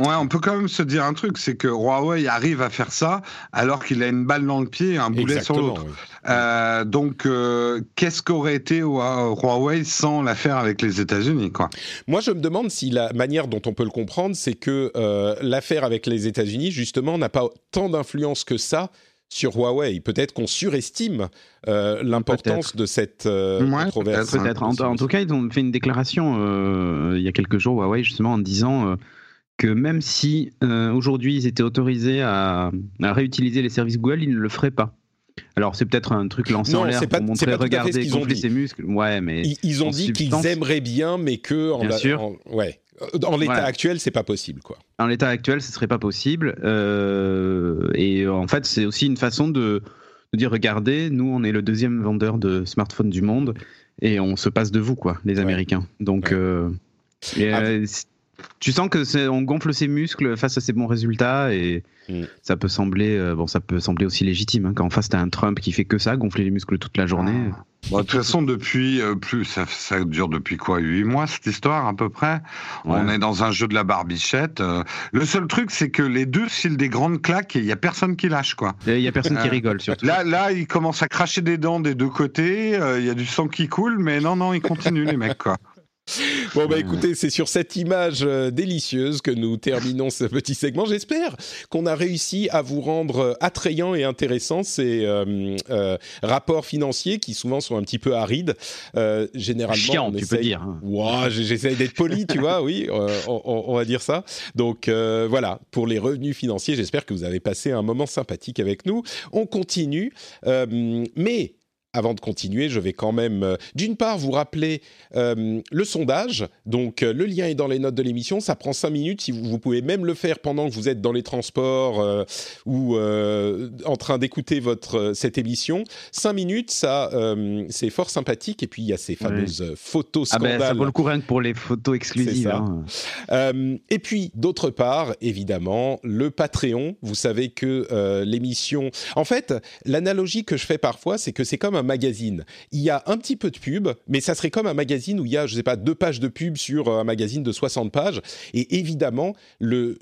Ouais, on peut quand même se dire un truc, c'est que Huawei arrive à faire ça alors qu'il a une balle dans le pied et un boulet sur l'autre. oui. Euh, donc, euh, qu'est-ce qu'aurait été Hua- Huawei sans l'affaire avec les États-Unis, quoi? Moi, je me demande si la manière dont on peut le comprendre, c'est que euh, l'affaire avec les États-Unis, justement, n'a pas tant d'influence que ça sur Huawei. Peut-être qu'on surestime euh, l'importance de cette euh, Ouais, controverse. peut-être. En, en tout cas, ils ont fait une déclaration euh, il y a quelques jours, Huawei, justement, en disant euh, que même si euh, aujourd'hui ils étaient autorisés à, à réutiliser les services Google, ils ne le feraient pas. Alors c'est peut-être un truc lancé Non, en l'air pas- pour c'est montrer, pas regardez, gonfler ses muscles. Ouais, mais Ils, ils ont dit qu'ils aimeraient bien, mais que en, Bien la- sûr. en- ouais. En l'état Voilà. actuel, c'est pas possible, quoi. en l'état actuel, ce serait pas possible. Euh, et en fait, c'est aussi une façon de, de dire regardez, nous, on est le deuxième vendeur de smartphones du monde et on se passe de vous, quoi, les Ouais. Américains. Donc, Ouais. euh, et, Ah. euh, tu sens que c'est, on gonfle ses muscles face à ces bons résultats et Mm. ça peut sembler, euh, bon, ça peut sembler aussi légitime. hein, quand en face t'as un Trump qui fait que ça, gonfler les muscles toute la journée. de toute façon, depuis euh, plus, ça, ça, dure depuis quoi Huit mois cette histoire à peu près? On est dans un jeu de la barbichette. Euh. le seul truc, c'est que les deux filent des grandes claques et il y a personne qui lâche quoi. Il y a personne qui rigole surtout. Là, là, ils commencent à cracher des dents des deux côtés. Il y a du sang qui coule, mais non, non, ils continuent les mecs quoi. Bon, bah écoutez, c'est sur cette image euh, délicieuse que nous terminons ce petit segment. J'espère qu'on a réussi à vous rendre euh, attrayant et intéressant ces euh, rapports financiers qui souvent sont un petit peu arides. généralement, Chiant, tu peux dire. Hein. Wow, d'être poli, tu vois, oui, on, on, va dire ça. Donc voilà, pour les revenus financiers, j'espère que vous avez passé un moment sympathique avec nous. On continue, mais avant de continuer, je vais quand même, euh, d'une part, vous rappeler euh, le sondage. Donc, euh, le lien est dans les notes de l'émission. Ça prend cinq minutes. Si vous, pouvez même le faire pendant que vous êtes dans les transports ou en train d'écouter votre cette émission. Cinq minutes, ça, c'est fort sympathique. Et puis, il y a ces fameuses photos scandales. Ah ben, ça vaut le coup pour les photos exclusives. Hein. et puis, d'autre part, évidemment, le Patreon. Vous savez que l'émission... En fait, l'analogie que je fais parfois, c'est que c'est comme un magazine. Il y a un petit peu de pub, mais ça serait comme un magazine où il y a, je sais pas, deux pages de pub sur un magazine de 60 pages. Et évidemment, le,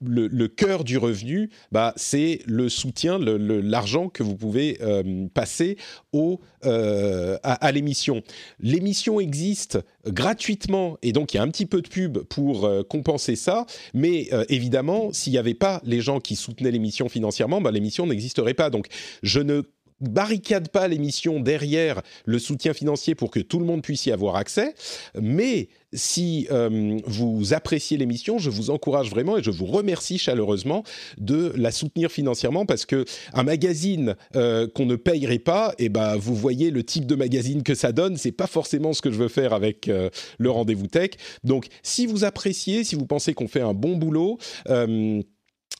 le, cœur du revenu, bah, c'est le soutien, l'argent que vous pouvez euh, passer au, euh, à, l'émission. L'émission existe gratuitement et donc il y a un petit peu de pub pour euh, compenser ça. Mais évidemment, s'il n'y avait pas les gens qui soutenaient l'émission financièrement, bah, l'émission n'existerait pas. Donc je ne barricade pas l'émission derrière le soutien financier pour que tout le monde puisse y avoir accès, mais si euh, vous appréciez l'émission, je vous encourage vraiment et je vous remercie chaleureusement de la soutenir financièrement parce que un magazine euh, qu'on ne payerait pas, et eh ben vous voyez le type de magazine que ça donne, c'est pas forcément ce que je veux faire avec euh, le rendez-vous tech. Donc si vous appréciez, si vous pensez qu'on fait un bon boulot,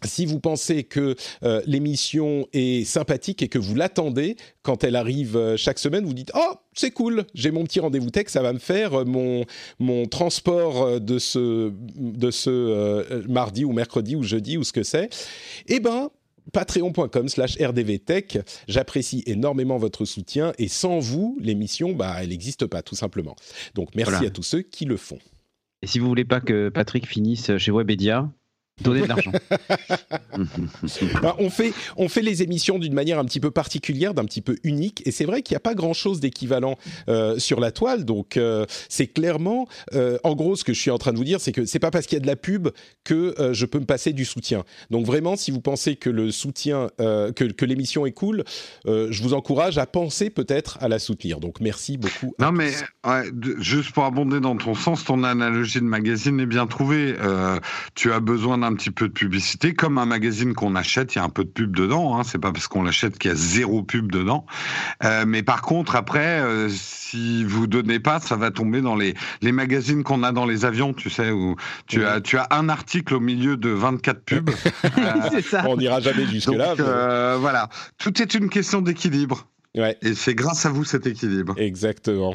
si vous pensez que euh, l'émission est sympathique et que vous l'attendez quand elle arrive euh, chaque semaine, vous dites oh c'est cool, j'ai mon petit rendez-vous tech, ça va me faire euh, mon mon transport de ce de ce mardi ou mercredi ou jeudi ou ce que c'est. Eh ben patreon.com slash rdvtech. J'apprécie énormément votre soutien et sans vous, l'émission, bah, elle n'existe pas tout simplement. Donc merci à tous ceux qui le font. Et si vous voulez pas que Patrick finisse chez Webedia, Donner de l'argent. *laughs* Bah, on, fait, on fait les émissions d'une manière un petit peu particulière, d'un petit peu unique, et c'est vrai qu'il n'y a pas grand-chose d'équivalent euh, sur la toile, donc euh, c'est clairement, euh, en gros, ce que je suis en train de vous dire, c'est que c'est pas parce qu'il y a de la pub que je peux me passer du soutien. Donc vraiment, si vous pensez que le soutien, que, que l'émission est cool, je vous encourage à penser peut-être à la soutenir. Donc merci beaucoup. Non mais juste pour abonder dans ton sens, ton analogie de magazine est bien trouvée. tu as besoin un petit peu de publicité, comme un magazine qu'on achète, il y a un peu de pub dedans. Hein, c'est pas parce qu'on l'achète qu'il y a zéro pub dedans. Euh, mais par contre, après, euh, si vous donnez pas, ça va tomber dans les les magazines qu'on a dans les avions, tu sais, où tu as tu as un article au milieu de 24 *laughs* pubs. ça. On n'ira jamais jusque là. Euh, voilà, tout est une question d'équilibre. Et c'est grâce à vous cet équilibre. Exactement.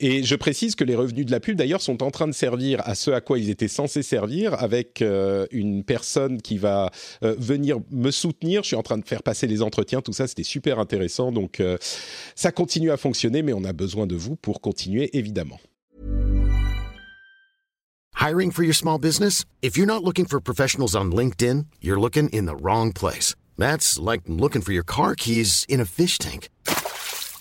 Et je précise que les revenus de la pub, d'ailleurs, sont en train de servir à ce à quoi ils étaient censés servir, avec euh, une personne qui va euh, venir me soutenir. Je suis en train de faire passer les entretiens, tout ça, c'était super intéressant. Donc, euh, ça continue à fonctionner, mais on a besoin de vous pour continuer, évidemment. Hiring for your small business? If you're not looking for professionals on LinkedIn, you're looking in the wrong place. That's like looking for your car keys in a fish tank.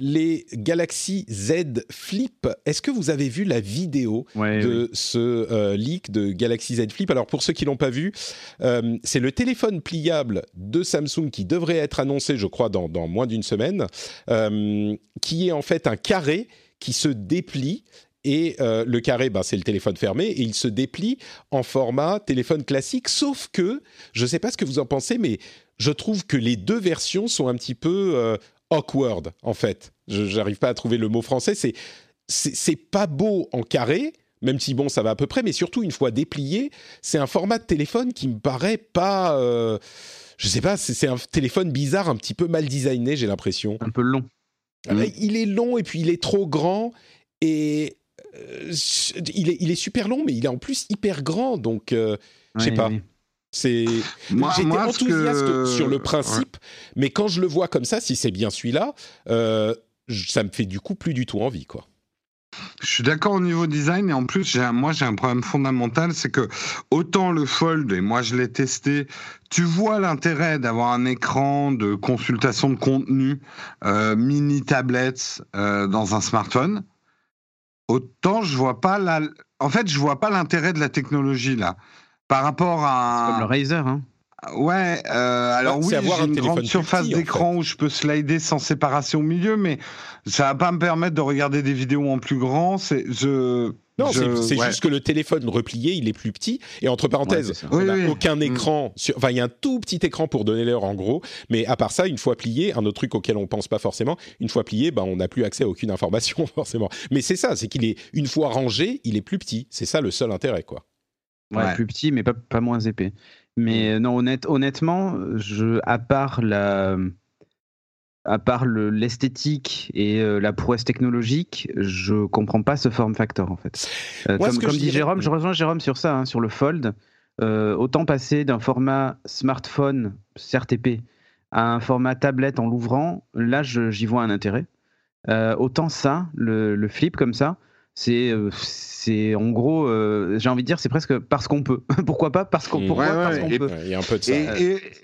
les Galaxy Z Flip. Est-ce que vous avez vu la vidéo de ce euh, leak de Galaxy Z Flip? Alors pour ceux qui l'ont pas vu, euh, c'est le téléphone pliable de Samsung qui devrait être annoncé, je crois, dans, moins d'une semaine, euh, qui est en fait un carré qui se déplie et le carré, ben, c'est le téléphone fermé, et il se déplie en format téléphone classique, sauf que, je ne sais pas ce que vous en pensez, mais je trouve que les deux versions sont un petit peu awkward, en fait. Je n'arrive pas à trouver le mot français. C'est c'est pas beau en carré, même si bon, ça va à peu près, mais surtout une fois déplié, c'est un format de téléphone qui me paraît pas. Euh, je sais pas, c'est un téléphone bizarre, un petit peu mal designé, j'ai l'impression. Un peu long. Ah bah, il est long et puis il est trop grand et euh, il, est, il est super long, mais il est en plus hyper grand, donc euh, je sais pas. C'est j'étais enthousiaste sur le principe, mais quand je le vois comme ça, si c'est bien celui-là, ça me fait du coup plus du tout envie, quoi. Je suis d'accord au niveau design et en plus, moi j'ai un problème fondamental, c'est que autant le Fold, et moi je l'ai testé, tu vois l'intérêt d'avoir un écran de consultation de contenu euh, mini tablette euh, dans un smartphone, autant je vois pas la... En fait, je vois pas l'intérêt de la technologie là. Par rapport à... Comme le Razer, hein Ouais, euh, alors oui, j'ai une grande surface d'écran où je peux slider sans séparation au milieu, mais ça va pas me permettre de regarder des vidéos en plus grand. C'est je non, c'est juste que le téléphone replié, il est plus petit. Et entre parenthèses, on n'a aucun mm. écran. Sur... Enfin, il y a un tout petit écran pour donner l'heure en gros. Mais à part ça, une fois plié, un autre truc auquel on pense pas forcément, une fois plié, ben, on n'a plus accès à aucune information *laughs* forcément. Mais c'est ça, c'est qu'il est, une fois rangé, il est plus petit. C'est ça le seul intérêt, quoi. Ouais, plus petit, mais pas, pas moins épais. Mais non, honnête, honnêtement, je, à part la, à part l'esthétique et euh, la prouesse technologique, je comprends pas ce form factor en fait. Euh, comme, comme dit Jérôme, je rejoins Jérôme sur ça, hein, sur le Fold. Euh, autant passer d'un format smartphone CRTP à un format tablette en l'ouvrant, là j'y vois un intérêt. autant ça, le, le, flip comme ça, c'est c'est en gros, euh, j'ai envie de dire, c'est presque parce qu'on peut. *laughs* Pourquoi pas Parce qu'on pourrait, parce qu'on peut. Il y a un peu de ça.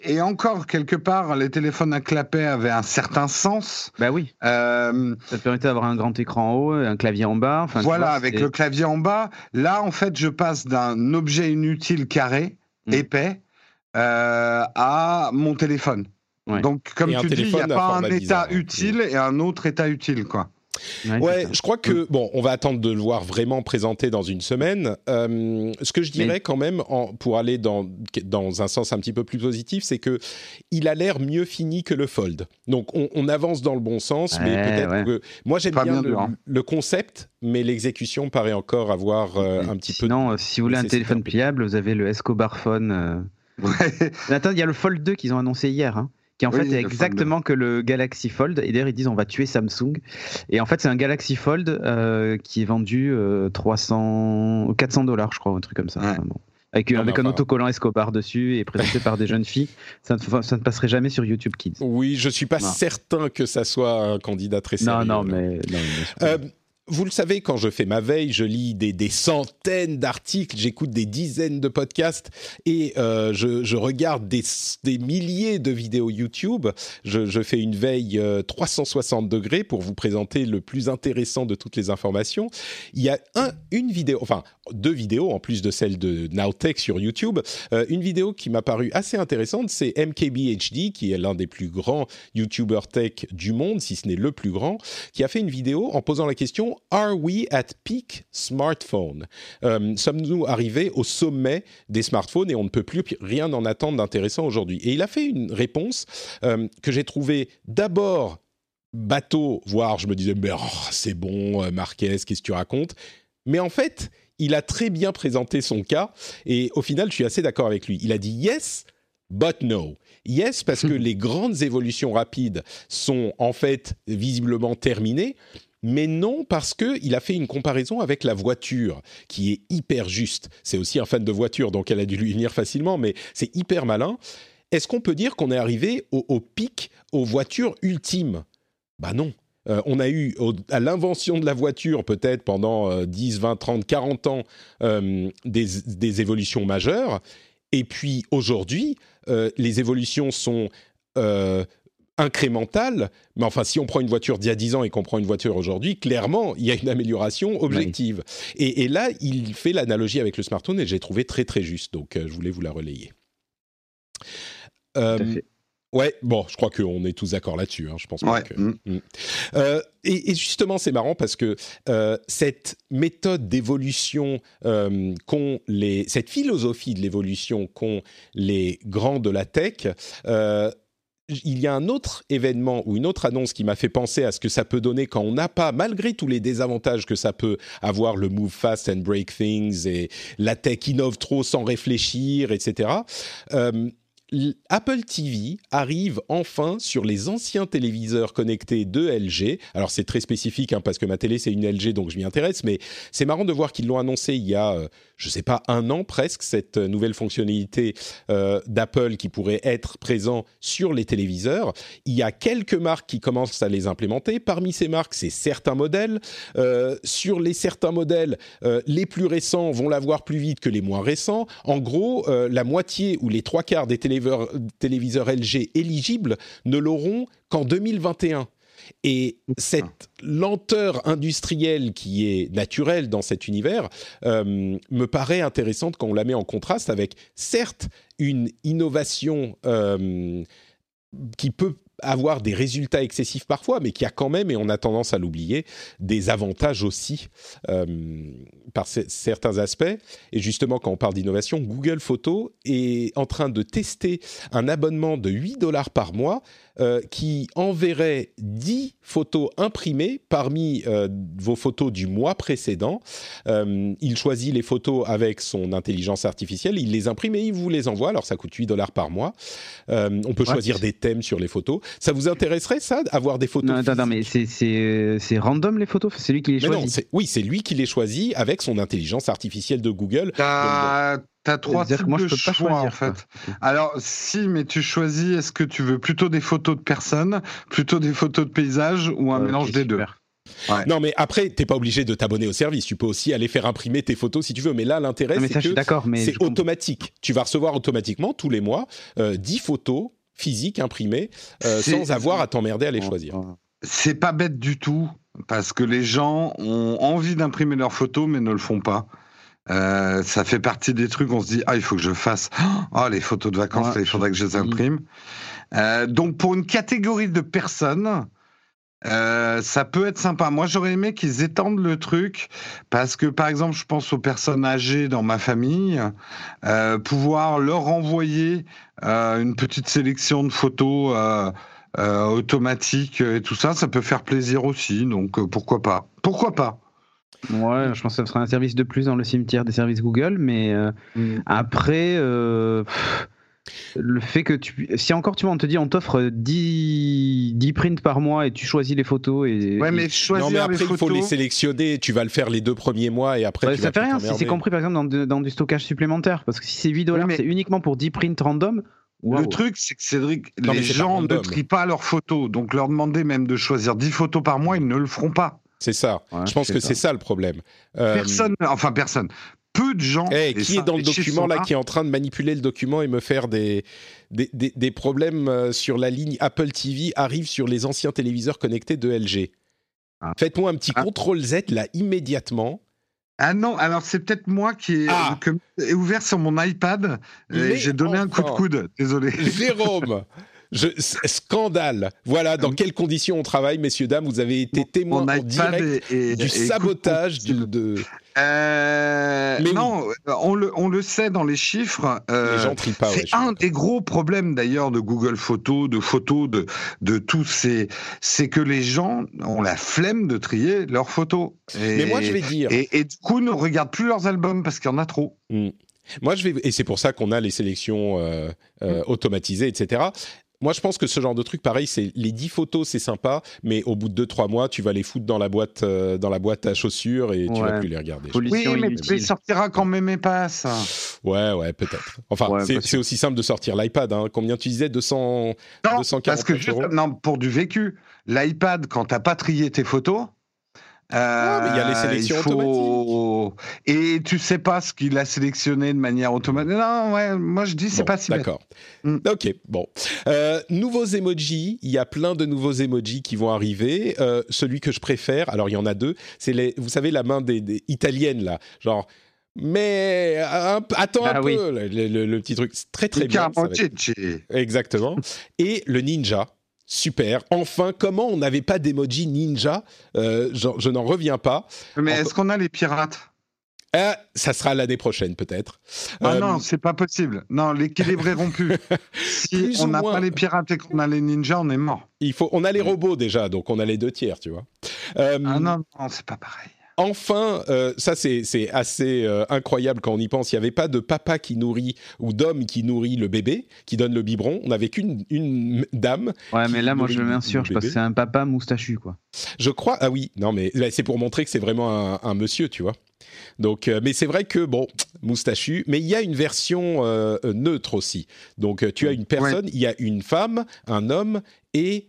Et, encore quelque part, les téléphones à clapet avaient un certain sens. Bah oui. Euh, ça te permettait d'avoir un grand écran en haut, un clavier en bas. Enfin, voilà, avec le clavier en bas. Là, en fait, je passe d'un objet inutile carré, mm. épais, euh, à mon téléphone. Donc, comme tu dis, il n'y a pas un état utile et un autre état utile, quoi. Ouais, je crois que bon, on va attendre de le voir vraiment présenté dans une semaine. Euh, ce que je dirais quand même, en, pour aller dans dans un sens un petit peu plus positif, c'est que il a l'air mieux fini que le Fold. Donc on, avance dans le bon sens, mais peut-être que moi j'aime bien, le, concept, mais l'exécution paraît encore avoir euh, un petit peu. Sinon, euh, si vous voulez un téléphone pliable, vous avez le Escobar Phone. Attends, il y a le Fold 2 qu'ils ont annoncé hier. Hein qui en fait est exactement que le Galaxy Fold. Et d'ailleurs, ils disent on va tuer Samsung. Et en fait, c'est un Galaxy Fold euh, qui est vendu 300, euh, 400 dollars, je crois, un truc comme ça. Avec, ah, avec un autocollant Escobar dessus et présenté par des jeunes filles, ça ne, ça ne, passerait jamais sur YouTube Kids. Oui, je suis pas certain que ça soit un candidat très sérieux. Non, non, mais. Non, euh, vous le savez, quand je fais ma veille, je lis des, des centaines d'articles, j'écoute des dizaines de podcasts et euh, je, je, regarde des, des, milliers de vidéos YouTube. Je, je fais une veille 360 euh, degrés pour vous présenter le plus intéressant de toutes les informations. Il y a un, une vidéo, enfin deux vidéos en plus de celle de Nowtech sur YouTube. Euh, une vidéo qui m'a paru assez intéressante, c'est MKBHD, qui est l'un des plus grands YouTubers tech du monde, si ce n'est le plus grand, qui a fait une vidéo en posant la question Are we at peak smartphone? Euh, Sommes-nous arrivés au sommet des smartphones et on ne peut plus rien en attendre d'intéressant aujourd'hui? Et il a fait une réponse euh, que j'ai trouvée d'abord bateau, voire je me disais, mais oh, c'est bon, euh, Marquez, qu'est-ce que tu racontes? Mais en fait, il a très bien présenté son cas et au final, je suis assez d'accord avec lui. Il a dit yes, but no. Yes, parce que *laughs* les grandes évolutions rapides sont en fait visiblement terminées, mais non parce qu'il a fait une comparaison avec la voiture, qui est hyper juste. C'est aussi un fan de voiture, donc elle a dû lui venir facilement, mais c'est hyper malin. Est-ce qu'on peut dire qu'on est arrivé au, pic, aux voitures ultimes? Bah non. Euh, on a eu à l'invention de la voiture peut-être pendant 10, 20, 30, 40 ans euh, des, évolutions majeures. Et puis aujourd'hui, euh, les évolutions sont incrémentale, mais enfin, si on prend une voiture d'il y a 10 ans et qu'on prend une voiture aujourd'hui, clairement, il y a une amélioration objective. Et, là, il fait l'analogie avec le smartphone et j'ai trouvé très très juste, donc euh, je voulais vous la relayer. Euh, ouais, bon, je crois qu'on est tous d'accord là-dessus. Hein, je pense que. Mm. Mm. Euh, et, justement, c'est marrant parce que cette méthode d'évolution qu'ont les, cette philosophie de l'évolution qu'ont les grands de la tech il y a un autre événement ou une autre annonce qui m'a fait penser à ce que ça peut donner quand on n'a pas, malgré tous les désavantages que ça peut avoir, le move fast and break things et la tech innove trop sans réfléchir, etc. Apple TV arrive enfin sur les anciens téléviseurs connectés de LG. Alors c'est très spécifique hein, parce que ma télé c'est une LG donc je m'y intéresse, mais c'est marrant de voir qu'ils l'ont annoncé il y a, euh, je sais pas, un an presque cette nouvelle fonctionnalité euh, d'Apple qui pourrait être présent sur les téléviseurs. Il y a quelques marques qui commencent à les implémenter. Parmi ces marques, c'est certains modèles. Euh, sur les certains modèles, les plus récents vont l'avoir plus vite que les moins récents. En gros, la moitié ou les trois quarts des téléviseurs téléviseurs LG éligibles ne l'auront qu'en 2021. Et cette lenteur industrielle qui est naturelle dans cet univers euh, me paraît intéressante quand on la met en contraste avec, certes, une innovation euh, qui peut avoir des résultats excessifs parfois, mais qui a quand même, et on a tendance à l'oublier, des avantages aussi euh, par certains aspects. Et justement, quand on parle d'innovation, Google Photos est en train de tester un abonnement de 8 dollars par mois euh, qui enverrait 10 photos imprimées parmi euh, vos photos du mois précédent. Euh, il choisit les photos avec son intelligence artificielle, il les imprime et il vous les envoie. Alors ça coûte 8 dollars par mois. on peut choisir des thèmes sur les photos. Ça vous intéresserait ça, avoir des photos Non, non, mais c'est random les photos? C'est lui qui les choisit? Oui, c'est lui qui les choisit avec son intelligence artificielle de Google. T'as trois types moi, de choix choisir, en fait. Alors si, mais tu choisis. Est-ce que tu veux plutôt des photos de personnes, plutôt des photos de paysages ou un mélange des deux? Non, mais après, t'es pas obligé de t'abonner au service. Tu peux aussi aller faire imprimer tes photos si tu veux. Mais là, l'intérêt, c'est que c'est automatique. Tu vas recevoir automatiquement tous les mois euh, 10 photos physiques imprimées euh, sans avoir à t'emmerder à les choisir. C'est pas bête du tout parce que les gens ont envie d'imprimer leurs photos mais ne le font pas. Euh, ça fait partie des trucs, on se dit, ah, il faut que je fasse oh, les photos de vacances, il faudrait que je les imprime. Euh, donc, pour une catégorie de personnes, euh, ça peut être sympa. Moi, j'aurais aimé qu'ils étendent le truc parce que, par exemple, je pense aux personnes âgées dans ma famille, euh, pouvoir leur renvoyer euh, une petite sélection de photos automatiques et tout ça, ça peut faire plaisir aussi. Donc, pourquoi pas? Pourquoi pas? Ouais, je pense que ça sera un service de plus dans le cimetière des services Google, mais euh, mm. après, euh, le fait que tu. Si encore tu on te dit on t'offre 10, 10 prints par mois et tu choisis les photos. Et, ouais, mais choisir non, mais après, il faut les sélectionner. Tu vas le faire les deux premiers mois et après. tu ça fait rien si c'est compris par exemple dans, dans, du stockage supplémentaire. Parce que si c'est 8 dollars, c'est uniquement pour 10 prints random. Le truc, c'est que Cédric, les gens ne trient pas leurs photos. Donc leur demander même de choisir 10 photos par mois, ils ne le feront pas. C'est ça. je pense que c'est ça le problème. Euh, personne, enfin personne. Peu de gens. Hey, eh, qui est dans le document là, qui est en train de manipuler le document et me faire des, des, des, problèmes euh, sur la ligne Apple TV arrive sur les anciens téléviseurs connectés de LG ah. Faites-moi un petit ah. contrôle Z là immédiatement. Ah non, alors c'est peut-être moi qui ai, ah. ouvert sur mon iPad. J'ai donné un coup de coude, désolé. Jérôme *laughs* Je, scandale. Voilà dans quelles conditions on travaille, messieurs, dames. Vous avez été témoins en direct du sabotage de. Euh, mais non, on, le, on le sait dans les chiffres. Euh, les gens pas. C'est un des gros problèmes d'ailleurs de Google Photos, de photos, de, de tous ces. C'est que les gens ont la flemme de trier leurs photos. mais moi, je vais dire. Et, du coup, ne regardent plus leurs albums parce qu'il y en a trop. Hmm. Moi, je vais, et c'est pour ça qu'on a les sélections euh, euh hmm. automatisées, etc. Moi, je pense que ce genre de truc, pareil, c'est les 10 photos, c'est sympa, mais au bout de 2-3 mois, tu vas les foutre dans la boîte, euh, dans la boîte à chaussures et tu vas plus les regarder. Oui, mais tu les sortiras quand même pas, ça. Ouais, ouais, peut-être. Enfin, c'est aussi simple de sortir l'iPad. Hein. Combien tu disais? 200, non, parce que Non, pour du vécu. L'iPad, quand t'as pas trié tes photos, euh, il y a les sélections automatiques. Et tu sais pas ce qu'il a sélectionné de manière automatique. Non, ouais, moi je dis c'est pas si D'accord. Mm. Ok, bon. Euh, nouveaux emojis. Il y a plein de nouveaux emojis qui vont arriver. Euh, celui que je préfère, alors il y en a deux, c'est les, vous savez, la main des, italiennes là, genre. Mais attends un ah peu, le, petit truc, très très bien. Exactement. Et le ninja, Super. Enfin, comment on n'avait pas d'emoji ninja euh, Je, n'en reviens pas. Mais est-ce qu'on a les pirates? Ah, ça sera l'année prochaine peut-être. Ah Euh, non, c'est pas possible. Non, l'équilibre est rompu. *laughs* si Plus on n'a moins. pas les pirates et qu'on a les ninjas, on est mort. il faut, on a les robots déjà, donc on a les deux tiers, tu vois. Euh, Ah non, non, c'est pas pareil. Enfin, euh, ça c'est assez euh, incroyable quand on y pense. Il n'y avait pas de papa qui nourrit ou d'homme qui nourrit le bébé, qui donne le biberon. On n'avait qu'une une dame. Ouais, mais là, moi, je m'insurge parce que c'est un papa moustachu, quoi. Je crois. Ah oui, non mais c'est pour montrer que c'est vraiment un, un monsieur, tu vois. Donc, euh, mais c'est vrai que bon, moustachu. Mais il y a une version neutre aussi. Donc, tu as une personne, il y a une femme, un homme et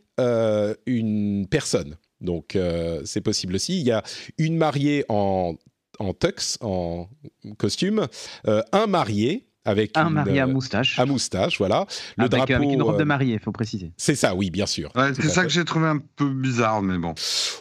une personne. Donc, euh, c'est possible aussi. Il y a une mariée en, en tux, en costume, euh, un marié avec Un une, marié à euh, moustache. à moustache, voilà. Le avec, drapeau. avec une robe de mariée, il faut préciser. c'est ça, oui, bien sûr. Ouais, c'est ça que j'ai trouvé un peu bizarre, mais bon.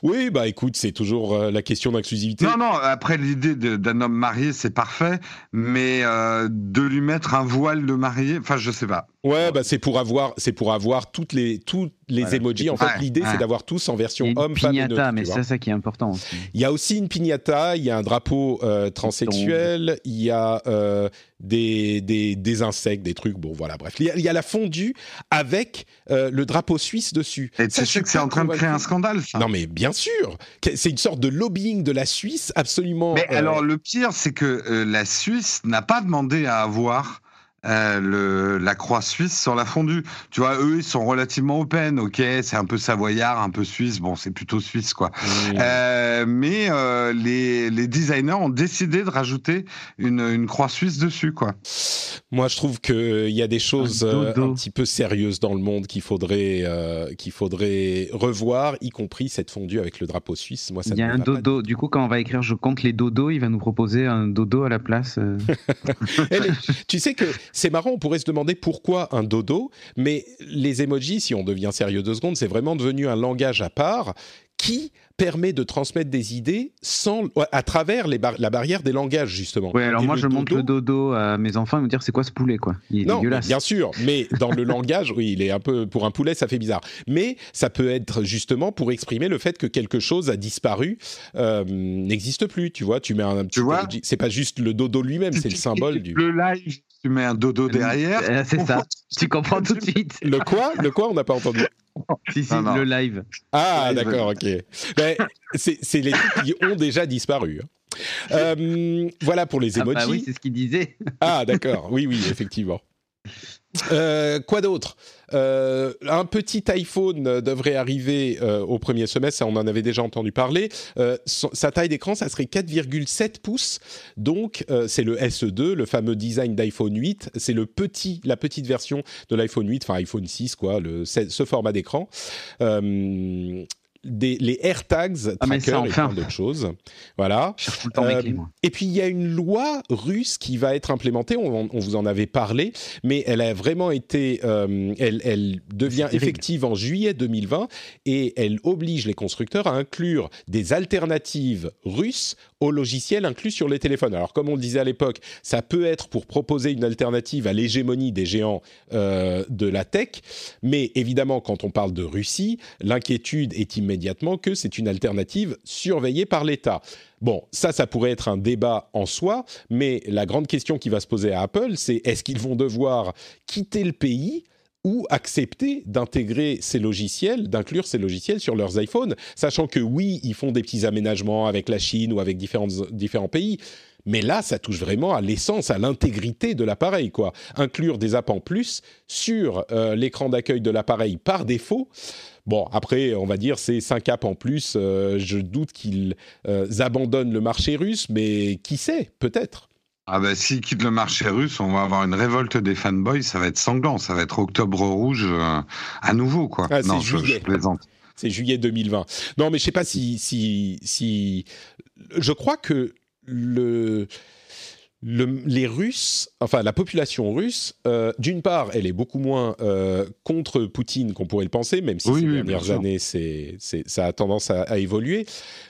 Oui, bah écoute, c'est toujours euh, la question d'inclusivité. Non, non, après l'idée d'un homme marié, c'est parfait, mais euh, de lui mettre un voile de marié, enfin, je sais pas. Ouais, bah c'est pour avoir, c'est pour avoir toutes les, toutes les Voilà. emojis. En fait, Ouais, l'idée, c'est d'avoir tous en Il y version a une homme, femme et piñata, neutre. mais c'est ça qui est important aussi. Il y a aussi une piñata, il y a un drapeau euh, transsexuel, il y a euh, des, des, des insectes, des trucs. Bon, voilà, bref. Il y a, il y a la fondue avec euh, le drapeau suisse dessus. Et je sais que c'est en train de créer un scandale, ça. Non, mais bien sûr, c'est une sorte de lobbying de la Suisse, absolument. Mais euh, alors, le pire, c'est que euh, la Suisse n'a pas demandé à avoir euh, le, la croix suisse sur la fondue. Tu vois, eux, ils sont relativement open, ok, c'est un peu savoyard, un peu suisse, bon, c'est plutôt suisse, quoi. Euh, mais euh, les, les designers ont décidé de rajouter une, une croix suisse dessus, quoi. Moi, je trouve qu'il y a des choses Un petit peu sérieuses dans le monde qu'il faudrait, euh, qu'il faudrait revoir, y compris cette fondue avec le drapeau suisse. Moi, ça Il y a un dodo. Du coup, quand on va écrire Je compte les dodos, il va nous proposer un dodo à la place. *laughs* tu sais que c'est marrant, on pourrait se demander pourquoi un dodo, mais les emojis, si on devient sérieux deux secondes, c'est vraiment devenu un langage à part qui permet de transmettre des idées sans, à travers les bar- la barrière des langages, justement. Ouais, alors Et moi, je montre dodo- le dodo à mes enfants, ils me dire c'est quoi ce poulet, quoi? Il est Non, dégueulasse. bien sûr, mais dans le langage, oui, il est un peu pour un poulet, ça fait bizarre. Mais ça peut être justement pour exprimer le fait que quelque chose a disparu, euh, n'existe plus. Tu vois, tu mets un petit. C'est pas juste le dodo lui-même, c'est le symbole du. Le live, tu mets un dodo derrière. Euh, c'est ça. Tu comprends tout de suite. Le quoi? Le quoi? On n'a pas entendu. *laughs* si, si, Non, non. le live. Ah, d'accord, ok. Mais c'est c'est les *laughs* qui ont déjà disparu. hein. Euh, voilà pour les Ah emojis. bah oui, c'est ce qu'il disait. Ah, d'accord. Oui, oui, effectivement. Euh, quoi d'autre? Euh, Un petit iPhone euh, devrait arriver au premier semestre, on en avait déjà entendu parler. Sa taille d'écran, ça serait 4,7 pouces. Donc c'est le SE2, le fameux design d'iPhone 8. C'est le petit, la petite version de l'iPhone 8, enfin iPhone 6, quoi, le, ce format d'écran. Des, les AirTags, Ah, mais tracker ça, et plein d'autres choses. Voilà. Je tout le temps Euh, clés, moi. Et puis il y a une loi russe qui va être implémentée. On, on vous en avait parlé, mais elle a vraiment été, euh, elle, elle devient effective en juillet 2020 et elle oblige les constructeurs à inclure des alternatives russes aux logiciels inclus sur les téléphones. Alors comme on le disait à l'époque, ça peut être pour proposer une alternative à l'hégémonie des géants euh, de la tech, mais évidemment quand on parle de Russie, l'inquiétude est immédiatement que c'est une alternative surveillée par l'État. Bon, ça, ça pourrait être un débat en soi, mais la grande question qui va se poser à Apple, c'est est-ce qu'ils vont devoir quitter le pays ou accepter d'intégrer ces logiciels, d'inclure ces logiciels sur leurs iPhones, sachant que oui, ils font des petits aménagements avec la Chine ou avec différentes, différents pays, mais là, ça touche vraiment à l'essence, à l'intégrité de l'appareil, quoi. Inclure des apps en plus sur euh, l'écran d'accueil de l'appareil par défaut. Bon, après, on va dire c'est 5 apps en plus. euh, je doute qu'ils euh, abandonnent le marché russe, mais qui sait, peut-être. Ah bah s'ils quittent le marché russe, on va avoir une révolte des fanboys, ça va être sanglant, ça va être octobre rouge à nouveau quoi. Ah, c'est non, je plaisante. C'est juillet 2020. Non, mais je sais pas si, si, si. Je crois que le. le- les Russes, enfin la population russe, euh, d'une part, elle est beaucoup moins euh, contre Poutine qu'on pourrait le penser, même si Oui, ces oui, dernières années, c'est, ça a tendance à, à évoluer.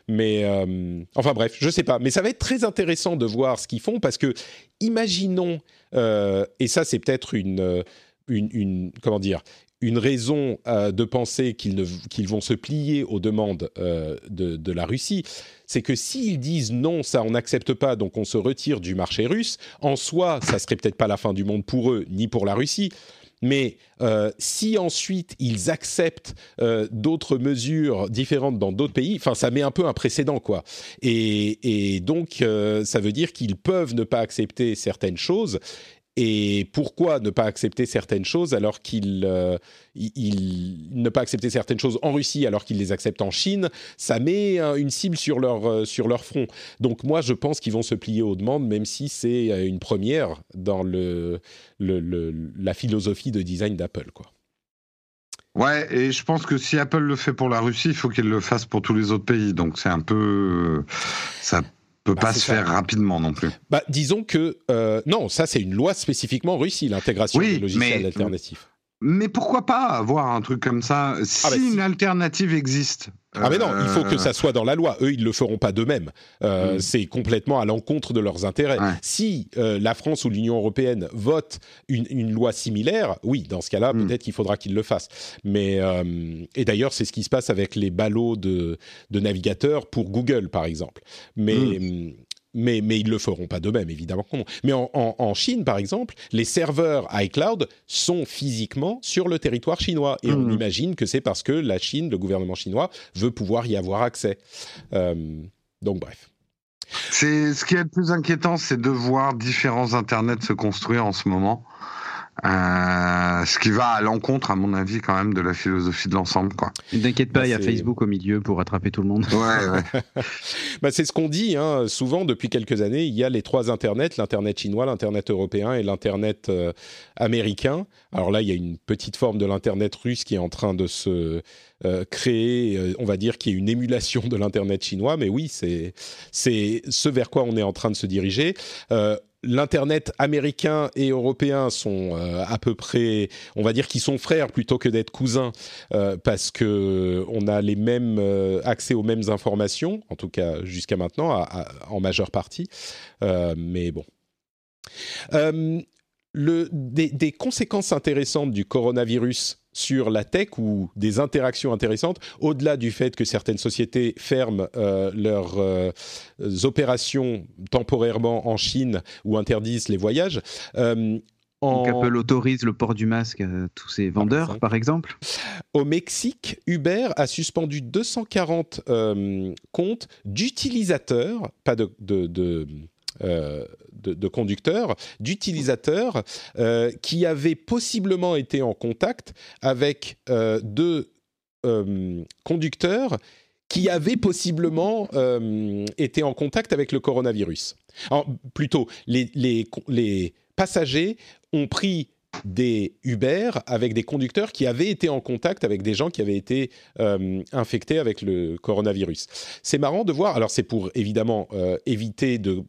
Mais euh, enfin bref, je sais pas. Mais ça va être très intéressant de voir ce qu'ils font parce que, imaginons, et ça c'est peut-être une, une, une- comment dire, une raison de penser qu'ils vont se plier aux demandes de, de, la Russie, c'est que s'ils disent non, ça on n'accepte pas, donc on se retire du marché russe, en soi, ça serait peut-être pas la fin du monde pour eux ni pour la Russie, mais euh, si ensuite ils acceptent euh, d'autres mesures différentes dans d'autres pays, ça met un peu un précédent quoi. Et, donc euh, ça veut dire qu'ils peuvent ne pas accepter certaines choses et pourquoi ne pas accepter certaines choses alors qu'ils euh, ne pas accepter certaines choses en Russie alors qu'ils les acceptent en Chine Ça met une cible sur leur euh, sur leur front. Donc moi je pense qu'ils vont se plier aux demandes même si c'est euh, une première dans le, la philosophie de design d'Apple quoi. Ouais, et je pense que si Apple le fait pour la Russie, il faut qu'il le fasse pour tous les autres pays. Donc c'est un peu, ça peut bah, pas se faire rapidement non plus. Bah, disons que euh, non, ça c'est une loi spécifiquement Russie, l'intégration des logiciels alternatifs. Mais pourquoi pas avoir un truc comme ça si ah bah une alternative existe? Ah mais non, il faut que euh, ça soit dans la loi. Eux, ils le feront pas d'eux-mêmes. Euh, hmm. C'est complètement à l'encontre de leurs intérêts. Si euh, la France ou l'Union européenne votent une, loi similaire, oui, dans ce cas-là, hmm. peut-être qu'il faudra qu'ils le fassent. Mais et d'ailleurs, c'est ce qui se passe avec les ballots de, de navigateurs pour Google, par exemple. Mais hmm mais, mais ils le feront pas d'eux-mêmes, évidemment. Mais en, Chine, par exemple, les serveurs iCloud sont physiquement sur le territoire chinois. Et on mmh. imagine que c'est parce que la Chine, le gouvernement chinois, veut pouvoir y avoir accès. Euh, donc, bref. C'est ce qui est le plus inquiétant, c'est de voir différents internets se construire en ce moment. Euh, ce qui va à l'encontre, à mon avis, quand même, de la philosophie de l'ensemble. Quoi. Ne t'inquiète pas, bah, il y a Facebook au milieu pour attraper tout le monde. Ouais, ouais. *laughs* bah, c'est ce qu'on dit hein. souvent depuis quelques années. Il y a les trois internets l'internet chinois, l'internet européen et l'internet euh, américain. Alors là, il y a une petite forme de l'internet russe qui est en train de se euh, créer. on va dire, qui est une émulation de l'internet chinois. Mais oui, c'est ce vers quoi on est en train de se diriger l'Internet américain et européen sont euh, à peu près, on va dire qu'ils sont frères plutôt que d'être cousins, euh, parce que on a les mêmes euh, accès aux mêmes informations, en tout cas jusqu'à maintenant, en majeure partie. mais bon. Le, des, conséquences intéressantes du coronavirus sur la tech ou des interactions intéressantes, au-delà du fait que certaines sociétés ferment euh, leurs euh, opérations temporairement en Chine ou interdisent les voyages. Euh, Donc Apple autorise le port du masque à tous ses vendeurs, par exemple? Au Mexique, Uber a suspendu 240 comptes d'utilisateurs, pas de, de euh, de, conducteurs, d'utilisateurs euh, qui avaient possiblement été en contact avec euh, deux conducteurs qui avaient possiblement été en contact avec le coronavirus. plutôt, les passagers ont pris des Uber avec des conducteurs qui avaient été en contact avec des gens qui avaient été infectés avec le coronavirus. C'est marrant de voir, alors c'est pour évidemment éviter de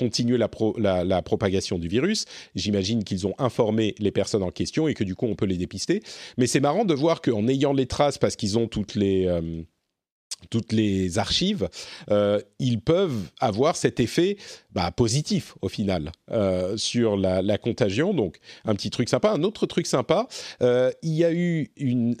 continuer la, propagation du virus. J'imagine qu'ils ont informé les personnes en question et que du coup on peut les dépister. Mais c'est marrant de voir qu'en ayant les traces, parce qu'ils ont toutes les... Euh, toutes les archives, euh, ils peuvent avoir cet effet bah, positif au final euh, sur la, contagion. Donc un petit truc sympa. Un autre truc sympa, euh, il y a eu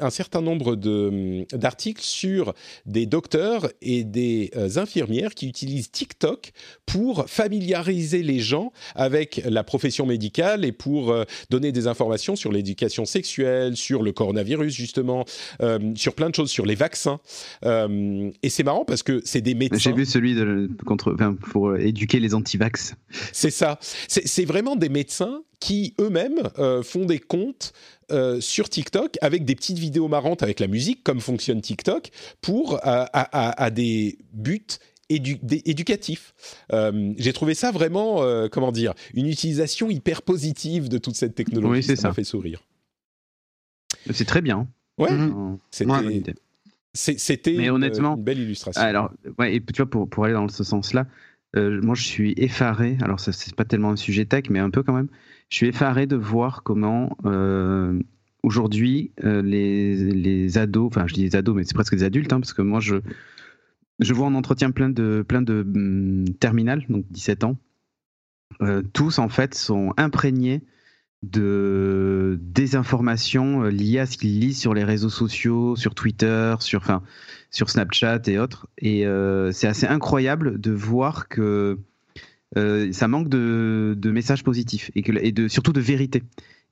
un certain nombre d'articles sur des docteurs et des infirmières qui utilisent TikTok pour familiariser les gens avec la profession médicale et pour donner des informations sur l'éducation sexuelle, sur le coronavirus justement, sur plein de choses, sur les vaccins. Et c'est marrant parce que c'est des médecins. J'ai vu celui de, contre, pour éduquer les anti-vax. C'est ça. C'est vraiment des médecins qui eux-mêmes euh, font des comptes euh, sur TikTok avec des petites vidéos marrantes avec la musique, comme fonctionne TikTok, pour à, des buts éducatifs. J'ai trouvé ça vraiment, comment dire, une utilisation hyper positive de toute cette technologie. Oui, ça m'a fait sourire. C'est très bien. Ouais, mmh. c'était c'était une, belle illustration. Alors, ouais, et tu vois, pour, pour aller dans ce sens-là, euh, moi je suis effaré, alors ça c'est pas tellement un sujet tech, mais un peu quand même, je suis effaré de voir comment euh, aujourd'hui euh, les, les, ados, enfin je dis les ados, mais c'est presque des adultes, hein, parce que moi je, je vois en entretien plein de, plein de hum, terminales, donc 17 ans, tous en fait sont imprégnés de désinformation euh, liée à ce qu'ils lisent sur les réseaux sociaux, sur Twitter, sur, enfin, sur Snapchat et autres. Et euh, c'est assez incroyable de voir que euh, ça manque de, messages positifs et, que, et de, surtout de vérité.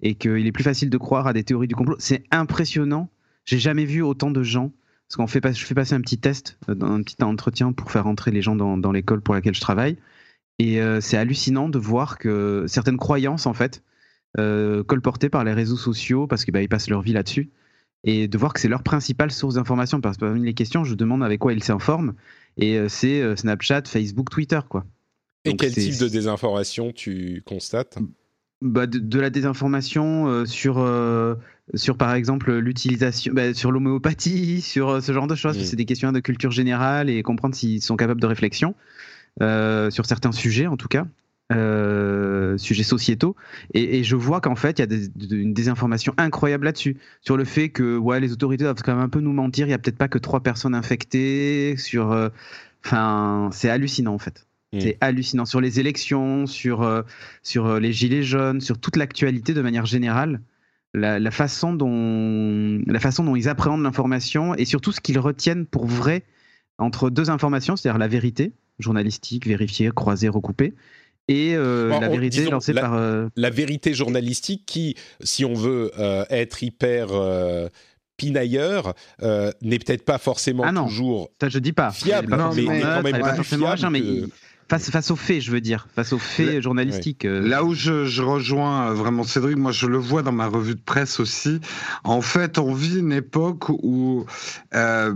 Et qu'il est plus facile de croire à des théories du complot. C'est impressionnant. J'ai jamais vu autant de gens. Parce qu'on fait, je fais passer un petit test, un petit entretien pour faire entrer les gens dans, l'école pour laquelle je travaille. Et c'est hallucinant de voir que certaines croyances, en fait, colportés par les réseaux sociaux parce qu'ils bah, passent leur vie là-dessus et de voir que c'est leur principale source d'information. Parce que parmi les questions, je demande avec quoi ils s'informent et euh, c'est euh, Snapchat, Facebook, Twitter, quoi. Et quel type de désinformation tu constates? Bah, de, la désinformation euh, sur, sur, par exemple, l'utilisation, bah, sur l'homéopathie, *laughs* sur ce genre de choses. C'est des questions de culture générale et comprendre s'ils sont capables de réflexion, sur certains sujets en tout cas. Euh, sujets sociétaux. Et, je vois qu'en fait, il y a des, une désinformation incroyable là-dessus. Sur le fait que ouais, les autorités doivent quand même un peu nous mentir. Il n'y a peut-être pas que trois personnes infectées. Sur, euh, c'est hallucinant en fait. Mm. C'est hallucinant sur les élections, sur, euh, sur les gilets jaunes, sur toute l'actualité de manière générale. La, la, façon dont, la façon dont ils appréhendent l'information et surtout ce qu'ils retiennent pour vrai entre deux informations, c'est-à-dire la vérité journalistique, vérifiée, croisée, recoupée, et euh, la vérité lancée par. Euh, la vérité journalistique qui, si on veut euh, être hyper pinailleur n'est peut-être pas forcément ah non, toujours ça je dis pas fiable, mais, mais, quand même pas fiable. mais Face, face aux faits, je veux dire, face aux faits journalistiques. Euh. Là où je, je, rejoins euh, vraiment Cédric, moi je le vois dans ma revue de presse aussi. En fait, on vit une époque où euh,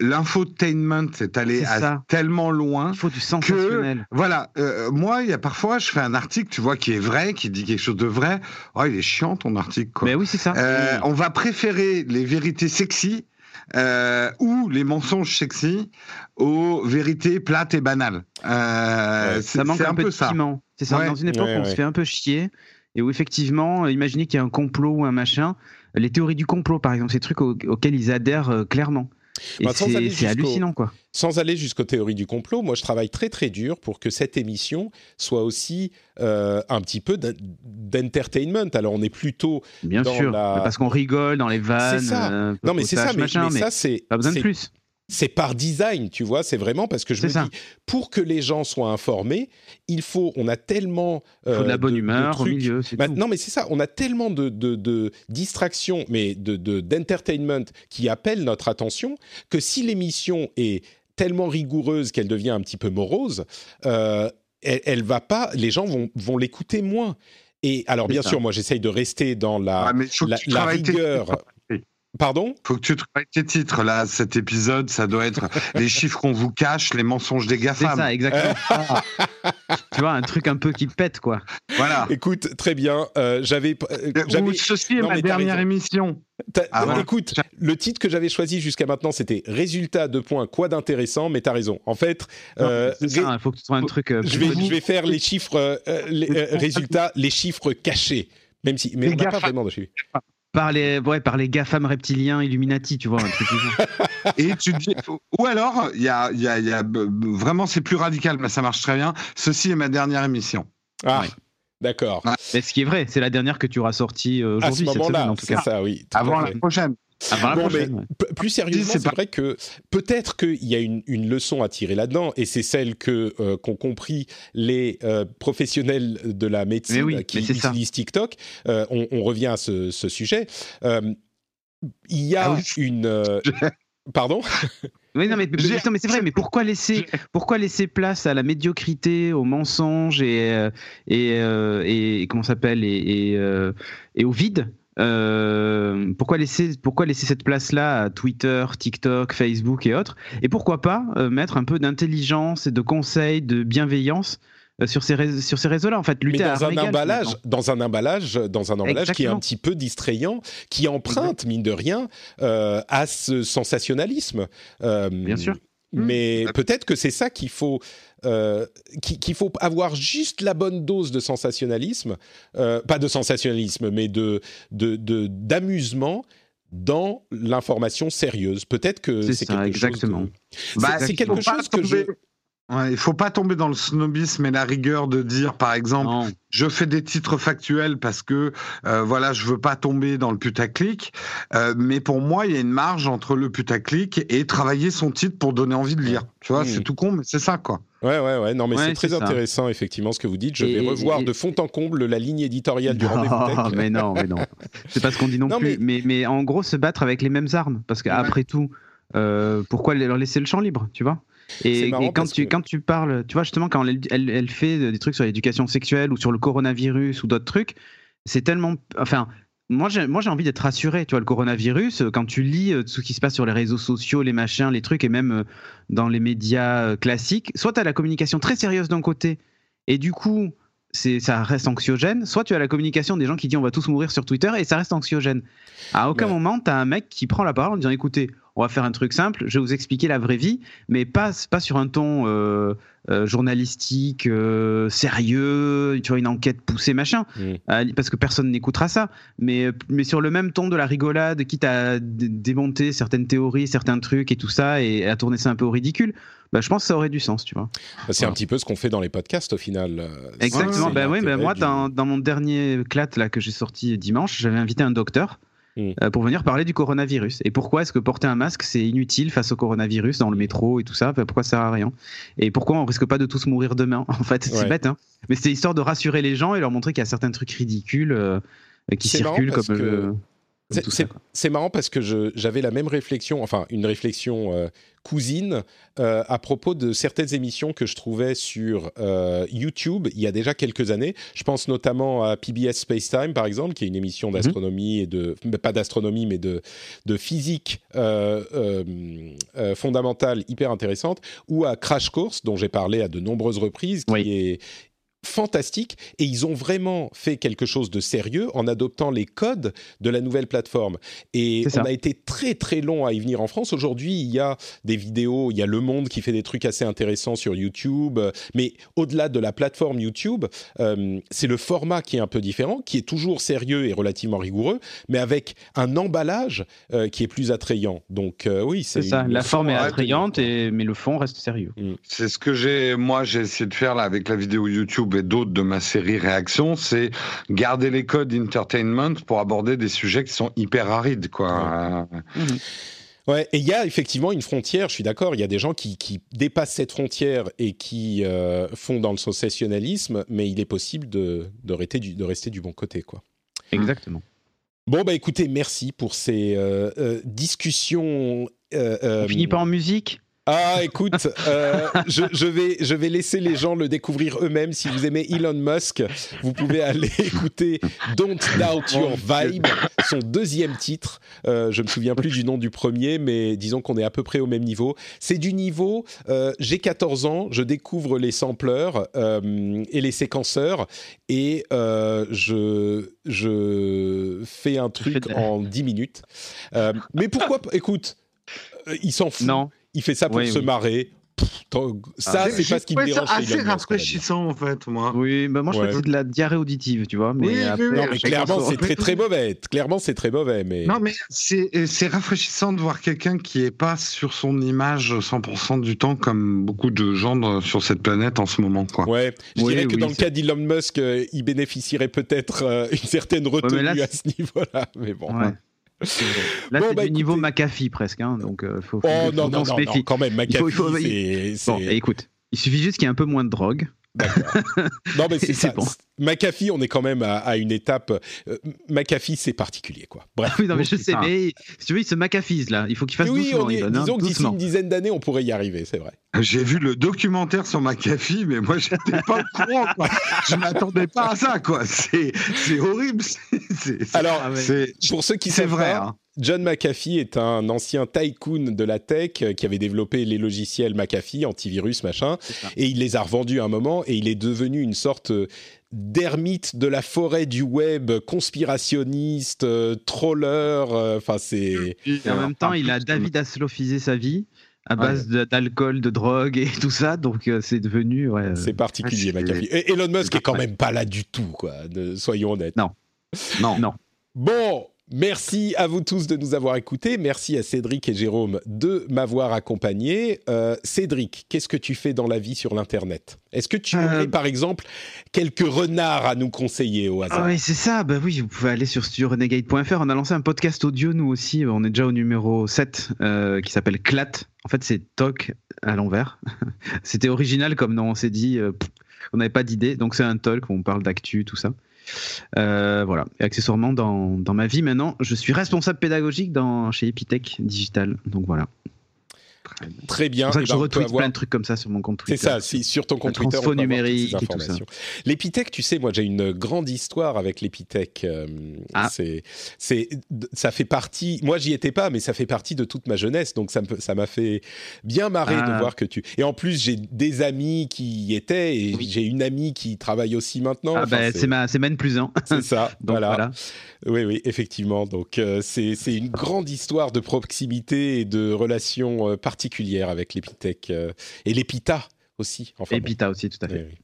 l'infotainment est allé tellement loin. Il faut du sensationnel. Que, voilà, euh, moi, il y a parfois, je fais un article, tu vois, qui est vrai, qui dit quelque chose de vrai. Oh, il est chiant ton article, quoi. Mais oui, c'est ça. Euh, On va préférer les vérités sexy euh, ou les mensonges sexy aux vérités plates et banales. Euh, ça manque un, peu, de piment. C'est ça, dans une époque où on se fait un peu chier et où effectivement, imaginez qu'il y a un complot ou un machin, les théories du complot par exemple, ces trucs auxquels ils adhèrent euh, clairement. Bah, c'est hallucinant, quoi. Sans aller jusqu'aux théories du complot, moi je travaille très très dur pour que cette émission soit aussi euh, un petit peu d'entertainment. Alors on est plutôt bien dans sûr la... parce qu'on rigole dans les vannes. C'est ça. Euh, non mais c'est ça, mais, mais, ça c'est pas besoin de plus c'est par design, tu vois, c'est vraiment parce que je me dis, pour que les gens soient informés, il faut, on a tellement... il faut de la euh, bonne humeur au milieu, bah, Non, mais c'est ça, on a tellement de, de, distractions, mais d'entertainment qui appellent notre attention, que si l'émission est tellement rigoureuse qu'elle devient un petit peu morose, euh, elle, va pas, les gens vont, vont l'écouter moins. Et alors, bien sûr, moi, j'essaye de rester dans la, ah, la rigueur. *laughs* Pardon? Faut que tu trouves tes titres là. Cet épisode, ça doit être *laughs* les chiffres qu'on vous cache, les mensonges des GAFAM. C'est ça, exactement. *laughs* tu vois, un truc un peu qui pète, quoi. Voilà. Écoute, très bien. Euh, j'avais. Euh, ceci est ma dernière émission. Ah écoute, le titre que j'avais choisi jusqu'à maintenant, c'était Résultat de points, quoi d'intéressant, mais t'as raison. En fait, euh, il faut que tu trouves un truc. Euh, je, vais, je vais faire les chiffres, les résultats, les chiffres cachés. Même si, mais on n'a pas vraiment de chiffres par les, ouais, par les GAFAM reptiliens Illuminati, tu vois. Un truc *laughs* et tu dis, ou alors, il y a, y, a, y a, vraiment, c'est plus radical, mais ça marche très bien. Ceci est ma dernière émission. Ah, d'accord. Mais ce qui est vrai, c'est la dernière que tu auras sortie aujourd'hui. À ce moment-là, c'est ça, oui. Avant la prochaine. Bon, mais plus sérieusement, c'est vrai que peut-être qu'il y a une, une, leçon à tirer là-dedans, et c'est celle que euh, qu'ont compris les euh, professionnels de la médecine qui utilisent TikTok. Euh, on, on, revient à ce, ce sujet. il y a ah une. *laughs* Pardon? Oui, non, mais, *laughs* mais c'est vrai, mais pourquoi laisser, pourquoi laisser place à la médiocrité, au mensonge et, et, et, comment s'appelle et, et, et, au vide? Euh, pourquoi laisser pourquoi laisser cette place-là à Twitter, TikTok, Facebook et autres? Et pourquoi pas euh, mettre un peu d'intelligence et de conseils, de bienveillance euh, sur ces sur ces réseaux-là? En fait lutter dans un emballage dans un emballage dans un emballage qui est un petit peu distrayant qui emprunte mine de rien à ce sensationnalisme. Bien sûr. mais peut-être que c'est ça qu'il faut euh, qu'il faut avoir juste la bonne dose de sensationnalisme, euh, pas de sensationnalisme, mais de d'amusement dans l'information sérieuse. Peut-être que c'est quelque exactement. chose. Bah, c'est quelque chose que je Ouais, il faut pas tomber dans le snobisme et la rigueur de dire, par exemple, Non. je fais des titres factuels parce que euh, voilà, je veux pas tomber dans le putaclic. Euh, mais pour moi, il y a une marge entre le putaclic et travailler son titre pour donner envie de lire. Tu vois, Mmh. c'est tout con, mais c'est ça, quoi. Ouais, ouais, ouais. Non, mais Ouais, c'est très ça. intéressant, effectivement, ce que vous dites. Je Et- vais revoir et- de fond en comble la ligne éditoriale du Non, rendez-vous *laughs* mais non, mais non. C'est pas ce qu'on dit non, Non, plus. Mais... Mais, en gros, se battre avec les mêmes armes. Parce qu'après tout, euh, pourquoi leur laisser le champ libre, tu vois? Et, quand, tu, que- quand tu parles, tu vois, justement, quand elle, elle, elle fait des trucs sur l'éducation sexuelle ou sur le coronavirus ou d'autres trucs, c'est tellement. Enfin. Moi j'ai, moi, j'ai envie d'être rassuré. Tu vois, le coronavirus, quand tu lis euh, tout ce qui se passe sur les réseaux sociaux, les machins, les trucs, et même euh, dans les médias euh, classiques, soit tu as la communication très sérieuse d'un côté, et du coup, c'est, ça reste anxiogène, soit tu as la communication des gens qui disent on va tous mourir sur Twitter, et ça reste anxiogène. À aucun Ouais. moment, tu as un mec qui prend la parole en disant écoutez, on va faire un truc simple, je vais vous expliquer la vraie vie, mais pas, pas sur un ton euh, euh, journalistique, euh, sérieux, tu vois, une enquête poussée, machin, Mm. Euh, parce que personne n'écoutera ça, mais, mais sur le même ton de la rigolade, quitte à démonter certaines théories, certains trucs et tout ça, et à tourner ça un peu au ridicule, bah, je pense que ça aurait du sens, tu vois. Bah, C'est un petit peu ce qu'on fait dans les podcasts au final. Exactement. Ben oui, ben l'intérêt moi, du- dans, dans mon dernier clat là, que j'ai sorti dimanche, j'avais invité un docteur Mm. euh, pour venir parler du coronavirus. Et pourquoi est-ce que porter un masque, c'est inutile face au coronavirus dans le métro et tout ça? Pourquoi ça sert à rien? Et pourquoi on risque pas de tous mourir demain *laughs* En fait, c'est Ouais. bête, hein Mais c'est histoire de rassurer les gens et leur montrer qu'il y a certains trucs ridicules euh, qui circulent comme... que- euh, comme C'est- marrant parce que j'avais la même réflexion, enfin une réflexion euh, cousine euh, à propos de certaines émissions que je trouvais sur euh, YouTube il y a déjà quelques années. Je pense notamment à PBS Space Time par exemple, qui est une émission Mhm. d'astronomie et de pas d'astronomie mais de de physique fondamentale hyper intéressante, ou à Crash Course dont j'ai parlé à de nombreuses reprises, qui Oui. est fantastique et ils ont vraiment fait quelque chose de sérieux en adoptant les codes de la nouvelle plateforme. Et on ça. a été très très long à y venir en France. Aujourd'hui, il y a des vidéos, il y a Le Monde qui fait des trucs assez intéressants sur YouTube, mais au-delà de la plateforme YouTube, euh, c'est le format qui est un peu différent, qui est toujours sérieux et relativement rigoureux, mais avec un emballage euh, qui est plus attrayant. Donc euh, oui, c'est ça, la forme est attrayante, et, mais le fond reste sérieux. C'est ce que j'ai, moi, j'ai essayé de faire là avec la vidéo YouTube et d'autres de ma série Réaction, c'est garder les codes entertainment pour aborder des sujets qui sont hyper arides, quoi. Euh, Ouais, et il y a effectivement une frontière, je suis d'accord, il y a des gens qui, qui dépassent cette frontière et qui euh, font dans le sensationnalisme, mais il est possible de, de, rester, du, de rester du bon côté, quoi. Exactement. Bon, bah écoutez, merci pour ces euh, euh, discussions. euh, euh, On finit pas en musique? Ah, écoute, euh, je, je, vais, je vais laisser les gens le découvrir eux-mêmes. Si vous aimez Elon Musk, vous pouvez aller *laughs* écouter Don't Doubt Your Vibe, son deuxième titre. Euh, je me souviens plus du nom du premier, mais disons qu'on est à peu près au même niveau. C'est du niveau, euh, j'ai 14 ans, je découvre les sampleurs euh, et les séquenceurs, et je, je fais un truc en 10 minutes. Mais pourquoi Écoute, il s'en fout. Non. Il fait ça pour Oui, se oui. marrer. Pff, tant- ça, Ah, c'est pas ce qui me dérange. chez assez rafraîchissant, en fait, moi. Oui, bah moi je Ouais. c'est de la diarrhée auditive, tu vois. Mais Oui, oui, après, oui, Non, mais clairement, c'est très très mauvais. Clairement, c'est très mauvais. Mais Non, mais c'est c'est rafraîchissant de voir quelqu'un qui est pas sur son image 100% du temps, comme beaucoup de gens sur cette planète en ce moment, quoi. ouais, je Oui, dirais que oui, dans le c'est- cas d'Elon Musk, euh, il bénéficierait peut-être euh, une certaine retenue là, à ce niveau-là. *laughs* Mais bon. Ouais. *laughs* Là, Bon, c'est bah, du niveau. McAfee presque, hein, donc euh, faut, faut, Oh faut non, qu'on non, non, non, quand même, Il faut- McAfee, il faut-. Bon, écoute, il suffit juste qu'il y ait un peu moins de drogue. *laughs* Non, mais c'est bon. McAfee, on est quand même à, à une étape... euh, McAfee, c'est particulier, quoi. Bref. oui, non, mais je sais, mais si tu veux, il se McAfee's là. Il faut qu'il fasse oui, doucement. on hein, disons que d'ici une dizaine d'années, on pourrait y arriver, c'est vrai. J'ai vu le documentaire sur McAfee, mais moi, j'étais pas au courant, quoi. Je m'attendais pas à ça, quoi. C'est horrible. Alors, Ah ouais. pour ceux qui c'est savent vrai. pas, hein. John McAfee est un ancien tycoon de la tech euh, qui avait développé les logiciels McAfee, antivirus, machin, et il les a revendus à un moment et il est devenu une sorte euh, d'ermite de la forêt du web, conspirationniste, euh, troller, enfin c'est... Et en même temps, il a David Aslofisé sa vie à base d'alcool, de drogue et *laughs* tout ça, donc euh, c'est devenu. Ouais, euh, C'est particulier, McAfee. Et Elon Musk est quand même pas là du tout, quoi. de- soyons honnêtes. Non. Non. Non. Bon, Merci à vous tous de nous avoir écoutés. Merci à Cédric et Jérôme de m'avoir accompagné. Euh, Cédric, qu'est-ce que tu fais dans la vie sur l'Internet? Est-ce que tu aurais, par exemple, quelques renards à nous conseiller au hasard? Ah oui, c'est ça. Bah oui, vous pouvez aller sur studiorenegade.fr. On a lancé un podcast audio, nous aussi. On est déjà au numéro 7, euh, qui s'appelle Clat. En fait, c'est Toc à l'envers. *laughs* C'était original comme nom. On s'est dit, euh, pff, on n'avait pas d'idée. Donc, c'est un talk où on parle d'actu, tout ça. Euh, voilà. Et accessoirement, dans, ma vie maintenant, je suis responsable pédagogique chez Epitech Digital. Donc voilà. Très bien. C'est ça que Eh je ben, retweet avoir- plein de trucs comme ça sur mon compte C'est Twitter. ça, c'est sur ton compte Twitter. on numérique et tout ça. L'Epitech, tu sais, moi j'ai une grande histoire avec l'Epitech. euh, Ah. C'est, c'est, ça fait partie. Moi, j'y étais pas, mais ça fait partie de toute ma jeunesse, donc ça me, ça m'a fait bien marrer de Ah. voir que tu. Et en plus, j'ai des amis qui y étaient, et Oui. j'ai une amie qui travaille aussi maintenant. Ah Enfin, bah, c'est ma, c'est ma plus 1. *laughs* c'est ça. *laughs* Donc voilà. voilà. Oui, oui, effectivement. Donc, euh, c'est c'est une grande histoire de proximité et de relations euh, particulières avec l'Epitech euh, et l'Epita aussi. Enfin, Et bon. Aussi, tout à fait. oui.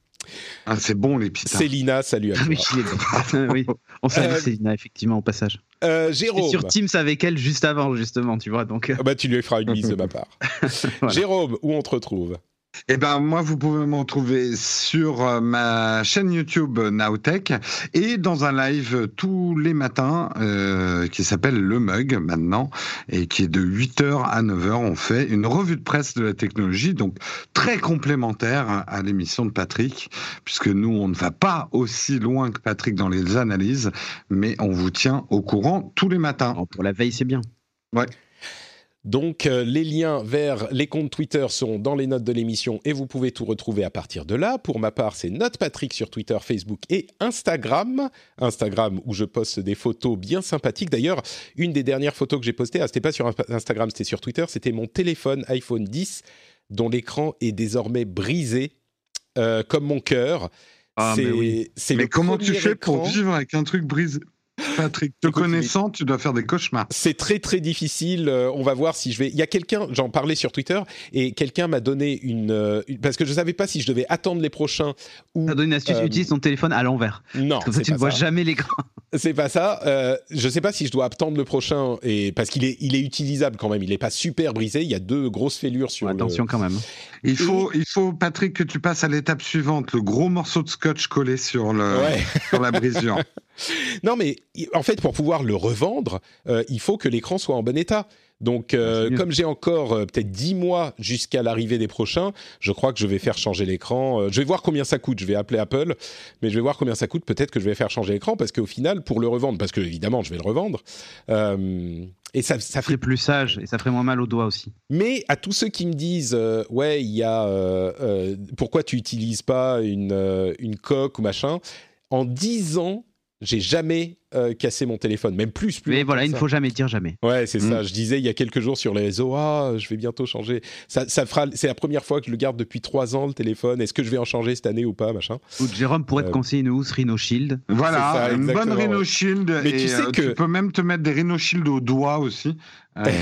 Ah, c'est bon, les pitars. Célina, salut à Ah toi. oui, dit. *laughs* oui. On salue Euh, Célina, effectivement, au passage. Euh, Jérôme. sur Teams avec elle juste avant, justement, tu vois. Donc, euh, Ah bah, tu lui feras une *laughs* bise de ma part. Voilà. Jérôme, où on te retrouve? Eh ben moi, vous pouvez me retrouver sur euh, ma chaîne YouTube euh, Nowtech et dans un live euh, tous les matins euh, qui s'appelle Le Mug maintenant et qui est de 8h à 9h. On fait une revue de presse de la technologie, donc très complémentaire à l'émission de Patrick, puisque nous, on ne va pas aussi loin que Patrick dans les analyses, mais on vous tient au courant tous les matins. alors, pour la veille, c'est bien. Donc, euh, les liens vers les comptes Twitter sont dans les notes de l'émission et vous pouvez tout retrouver à partir de là. Pour ma part, c'est Note Patrick sur Twitter, Facebook et Instagram. Instagram où je poste des photos bien sympathiques. D'ailleurs, une des dernières photos que j'ai postées, ah, c'était pas sur Instagram, c'était sur Twitter, c'était mon téléphone iPhone 10 dont l'écran est désormais brisé, euh, comme mon cœur. Ah, c'est mais oui. Mais comment tu fais pour vivre avec un truc brisé? *laughs* Patrick, te connaissant, tu dois faire des cauchemars. C'est très très difficile. Euh, on va voir si je vais. Il y a quelqu'un, j'en parlais sur Twitter, et quelqu'un m'a donné une, euh, une- parce que je savais pas si je devais attendre les prochains ou Ça donne une astuce, Euh, utilise ton téléphone à l'envers. non. Comme ça, c'est tu ne pas vois ça. jamais l'écran. C'est pas ça. Euh, je sais pas si je dois attendre le prochain et parce qu'il est, il est utilisable quand même. Il est pas super brisé. Il y a deux grosses fêlures sur le- Attention quand même. Il faut, il faut, Patrick, que tu passes à l'étape suivante, le gros morceau de scotch collé sur, le, Ouais. *laughs* sur la brisure. Non, mais en fait, pour pouvoir le revendre, euh, il faut que l'écran soit en bon état. Donc, euh, Ah, mieux. comme j'ai encore euh, peut-être 10 mois jusqu'à l'arrivée des prochains, je crois que je vais faire changer l'écran. Euh, je vais voir combien ça coûte. Je vais appeler Apple, mais je vais voir combien ça coûte. Peut-être que je vais faire changer l'écran parce qu'au final, pour le revendre, parce que évidemment, je vais le revendre. euh, et ça, ferait plus sage et ça ferait moins mal aux doigts aussi. mais à tous ceux qui me disent euh, ouais il y a euh, euh, pourquoi tu utilises pas une euh, une coque ou machin en 10 ans j'ai jamais euh, cassé mon téléphone même plus plus Mais voilà, il ne faut jamais dire jamais. Ouais, c'est Mm. ça. Je disais il y a quelques jours sur les réseaux, ah, je vais bientôt changer. Ça, ça fera. C'est la première fois que je le garde depuis trois ans le téléphone. Est-ce que je vais en changer cette année ou pas, machin Ou Jérôme pourrait Euh, te conseiller une housse Rhino Shield. Voilà, ça, une bonne Rhino. Shield. Mais et, tu sais euh, que- tu peux même te mettre des Rhino Shield au doigt aussi euh,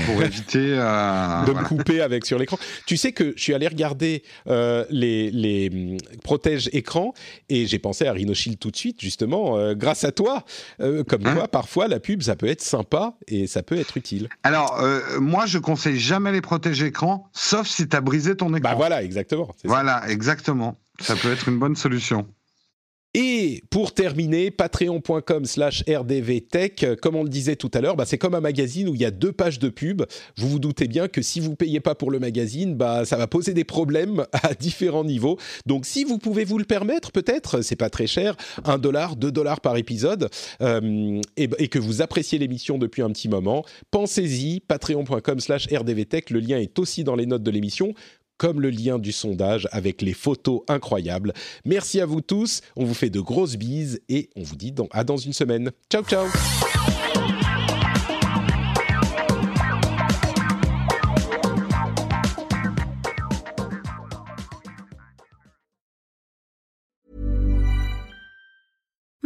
pour éviter. euh, *laughs* de voilà. me couper avec sur l'écran. Tu sais que je suis allé regarder euh, les, les hum, protèges écran et j'ai pensé à Rhino Shield tout de suite, justement, euh, grâce à toi. Comme Hein quoi, parfois, la pub, ça peut être sympa et ça peut être utile. Alors, moi, je conseille jamais les protèges écrans, sauf si tu as brisé ton écran. Bah voilà, exactement. ça. Voilà, exactement. Ça peut être une bonne solution. Et pour terminer, patreon.com slash rdvtech, euh, comme on le disait tout à l'heure, bah, c'est comme un magazine où il y a deux pages de pub. Vous vous doutez bien que si vous payez pas pour le magazine, bah, ça va poser des problèmes *laughs* à différents niveaux. Donc si vous pouvez vous le permettre, peut-être, c'est pas très cher, 1 dollar, 2 dollars par épisode, euh, et, et que vous appréciez l'émission depuis un petit moment, pensez-y, patreon.com slash rdvtech, le lien est aussi dans les notes de l'émission comme le lien du sondage avec les photos incroyables. Merci à vous tous, on vous fait de grosses bises et on vous dit à dans une semaine. Ciao ciao